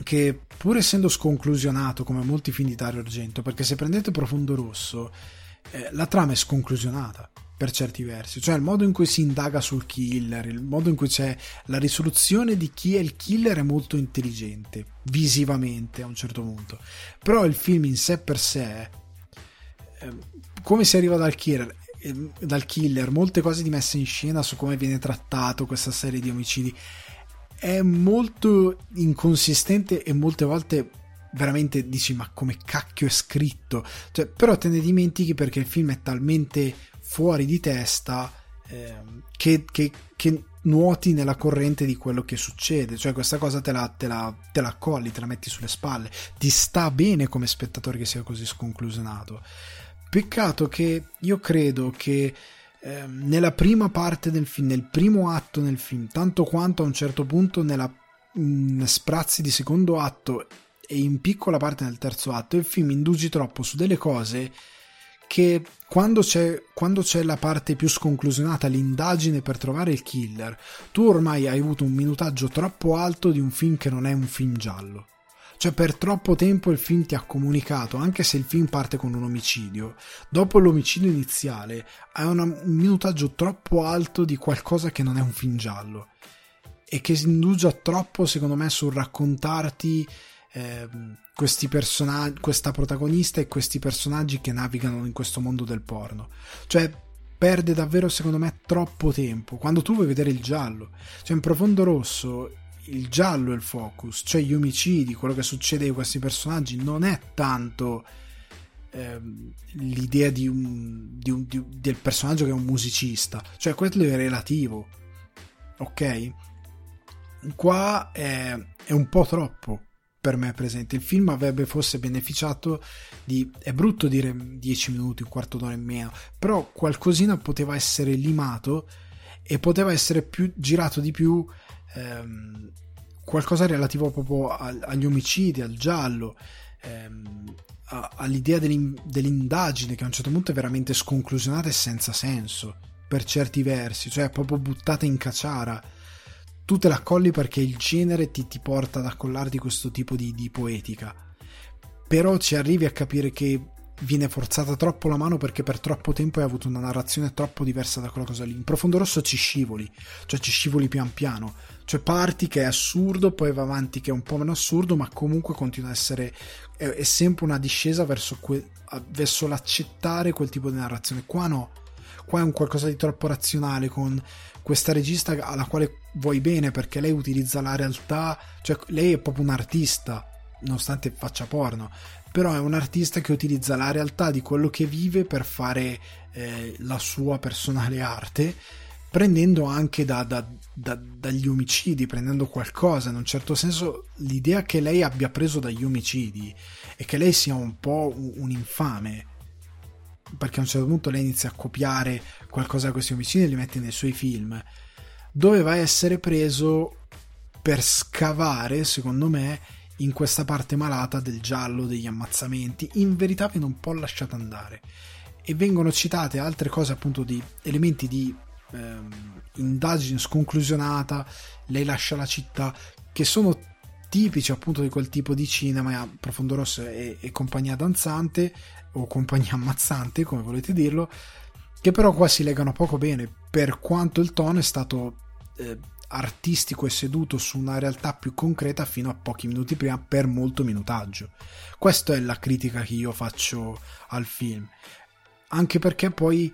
che pur essendo sconclusionato come molti film di Dario Argento perché se prendete Profondo Rosso eh, la trama è sconclusionata per certi versi, cioè il modo in cui si indaga sul killer, il modo in cui c'è la risoluzione di chi è il killer è molto intelligente, visivamente a un certo punto, però il film in sé per sé, eh, come si arriva dal killer, dal killer, molte cose di messa in scena su come viene trattato questa serie di omicidi. È molto inconsistente e molte volte veramente dici ma come cacchio è scritto? Cioè, però te ne dimentichi perché il film è talmente fuori di testa eh, che, che, che, nuoti nella corrente di quello che succede. Cioè questa cosa te la, te, la, te la accolli te la metti sulle spalle. Ti sta bene come spettatore che sia così sconclusionato Peccato che io credo che eh, nella prima parte del film, nel primo atto del film, tanto quanto a un certo punto nella mh, sprazzi di secondo atto e in piccola parte nel terzo atto, il film indugi troppo su delle cose che quando c'è, quando c'è la parte più sconclusionata, l'indagine per trovare il killer, tu ormai hai avuto un minutaggio troppo alto di un film che non è un film giallo. Cioè per troppo tempo il film ti ha comunicato, anche se il film parte con un omicidio, dopo l'omicidio iniziale hai un minutaggio troppo alto di qualcosa che non è un film giallo e che si indugia troppo secondo me sul raccontarti eh, questi personaggi, questa protagonista e questi personaggi che navigano in questo mondo del porno. Cioè perde davvero secondo me troppo tempo quando tu vuoi vedere il giallo. Cioè in profondo rosso il giallo è il focus, cioè gli omicidi, quello che succede a questi personaggi non è tanto ehm, l'idea di un, di un, di, del personaggio che è un musicista, cioè quello è relativo, ok? Qua è, è un po' troppo per me presente. Il film avrebbe forse beneficiato di. È brutto dire 10 minuti, un quarto d'ora in meno, però qualcosina poteva essere limato e poteva essere più, girato di più. Ehm, qualcosa relativo proprio agli omicidi, al giallo, ehm, all'idea dell'indagine che a un certo punto è veramente sconclusionata e senza senso per certi versi, cioè proprio buttata in caciara tu te la colli perché il genere ti, ti porta ad accollarti questo tipo di, di poetica. Però ci arrivi a capire che viene forzata troppo la mano perché per troppo tempo hai avuto una narrazione troppo diversa da quella cosa lì. In profondo rosso ci scivoli, cioè ci scivoli pian piano. Cioè parti che è assurdo, poi va avanti che è un po' meno assurdo, ma comunque continua a essere. è, è sempre una discesa verso, que, verso l'accettare quel tipo di narrazione. Qua no. Qua è un qualcosa di troppo razionale con questa regista alla quale vuoi bene perché lei utilizza la realtà, cioè lei è proprio un artista, nonostante faccia porno, però è un artista che utilizza la realtà di quello che vive per fare eh, la sua personale arte, prendendo anche da, da, da, dagli omicidi, prendendo qualcosa, in un certo senso l'idea che lei abbia preso dagli omicidi e che lei sia un po' un, un infame perché a un certo punto lei inizia a copiare qualcosa da questi omicidi e li mette nei suoi film, doveva essere preso per scavare, secondo me, in questa parte malata del giallo, degli ammazzamenti. In verità viene un po' lasciata andare. E vengono citate altre cose, appunto, di elementi di ehm, indagine sconclusionata. Lei lascia la città, che sono tipici appunto di quel tipo di cinema, Profondo Rosso e, e compagnia danzante, o compagnia ammazzante, come volete dirlo, che però qua si legano poco bene, per quanto il tono è stato eh, artistico e seduto su una realtà più concreta fino a pochi minuti prima per molto minutaggio. Questa è la critica che io faccio al film, anche perché poi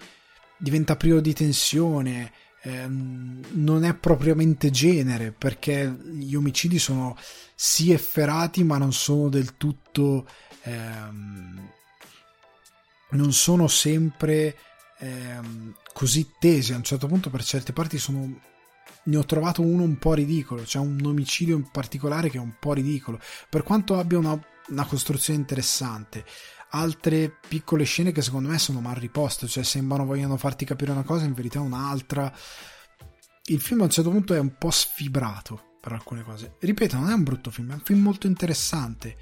diventa privo di tensione, ehm, non è propriamente genere, perché gli omicidi sono sì efferati ma non sono del tutto... Ehm, non sono sempre ehm, così tesi. A un certo punto, per certe parti, sono. Ne ho trovato uno un po' ridicolo. C'è un omicidio in particolare che è un po' ridicolo. Per quanto abbia una, una costruzione interessante, altre piccole scene che secondo me sono mal riposte, cioè sembrano vogliono farti capire una cosa, in verità un'altra. Il film a un certo punto è un po' sfibrato per alcune cose. Ripeto, non è un brutto film, è un film molto interessante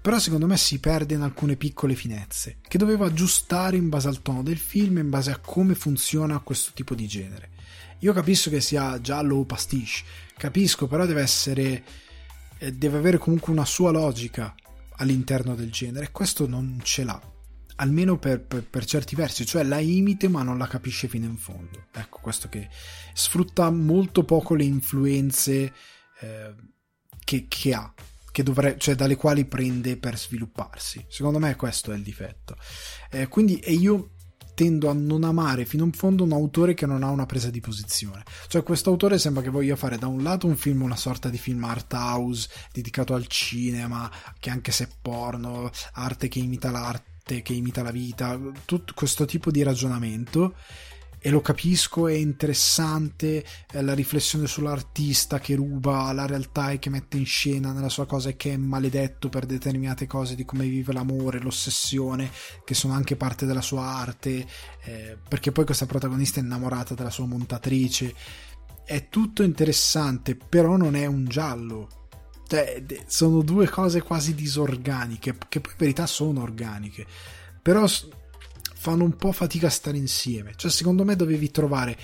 però secondo me si perde in alcune piccole finezze, che dovevo aggiustare in base al tono del film, in base a come funziona questo tipo di genere. Io capisco che sia giallo o pastiche, capisco, però deve essere. Eh, deve avere comunque una sua logica all'interno del genere, questo non ce l'ha. Almeno per, per, per, certi versi, cioè la imite ma non la capisce fino in fondo. Ecco, questo che sfrutta molto poco le influenze eh, che, che ha dovrebbe, cioè dalle quali prende per svilupparsi. Secondo me questo è il difetto. Eh, quindi, e io tendo a non amare fino in fondo un autore che non ha una presa di posizione. Cioè, questo autore sembra che voglia fare da un lato un film, una sorta di film art house dedicato al cinema, che anche se è porno, arte che imita l'arte, che imita la vita, tutto questo tipo di ragionamento e lo capisco, è interessante è la riflessione sull'artista che ruba la realtà e che mette in scena nella sua cosa e che è maledetto per determinate cose di come vive l'amore, l'ossessione, che sono anche parte della sua arte, eh, perché poi questa protagonista è innamorata della sua montatrice. È tutto interessante, però non è un giallo. Cioè, sono due cose quasi disorganiche, che poi in verità sono organiche. Però fanno un po' fatica a stare insieme. Cioè, secondo me dovevi trovare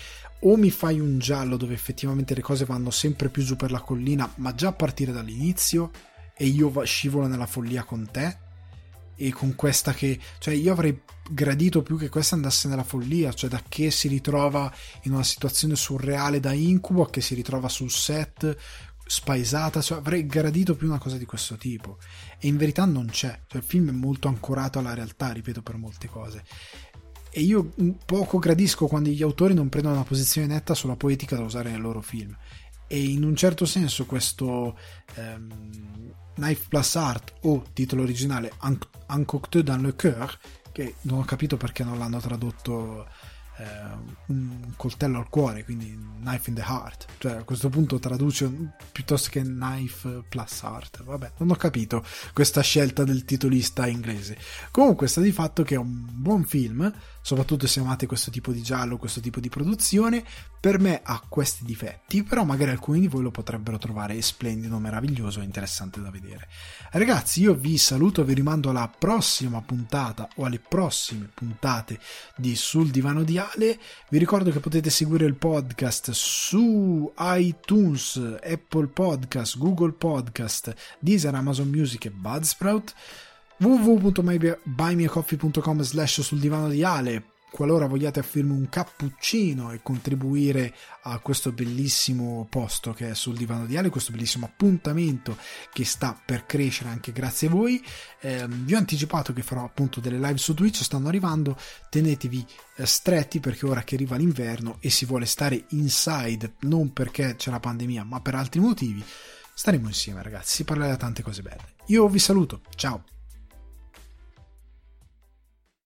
o mi fai un giallo dove effettivamente le cose vanno sempre più giù per la collina, ma già a partire dall'inizio, e io scivolo nella follia con te. E con questa che, cioè, io avrei gradito più che questa andasse nella follia, cioè da che si ritrova in una situazione surreale da incubo a che si ritrova sul set spaesata, cioè, avrei gradito più una cosa di questo tipo e in verità non c'è, cioè, il film è molto ancorato alla realtà, ripeto, per molte cose. E io poco gradisco quando gli autori non prendono una posizione netta sulla poetica da usare nei loro film. e in un certo senso questo ehm, Knife Plus Art o titolo originale Encocté dans le cœur che non ho capito perché non l'hanno tradotto eh, un coltello al cuore, quindi knife in the heart. Cioè a questo punto traduce piuttosto che knife plus heart. Vabbè, non ho capito questa scelta del titolista inglese. Comunque sta di fatto che è un buon film, soprattutto se amate questo tipo di giallo, questo tipo di produzione. Per me ha questi difetti, però magari alcuni di voi lo potrebbero trovare splendido, meraviglioso e interessante da vedere. Ragazzi, io vi saluto, vi rimando alla prossima puntata o alle prossime puntate di Sul Divano di Ale. Vi ricordo che potete seguire il podcast su iTunes, Apple Podcast, Google Podcast, Deezer, Amazon Music e Budsprout www.buymeacoffee.com slash sul divano di Ale qualora vogliate offrirmi un cappuccino e contribuire a questo bellissimo posto che è sul divano di Ale, questo bellissimo appuntamento che sta per crescere anche grazie a voi. Eh, vi ho anticipato che farò appunto delle live su Twitch, stanno arrivando, tenetevi eh, stretti perché ora che arriva l'inverno e si vuole stare inside, non perché c'è la pandemia, ma per altri motivi, staremo insieme ragazzi, si parlerà di tante cose belle. Io vi saluto, ciao!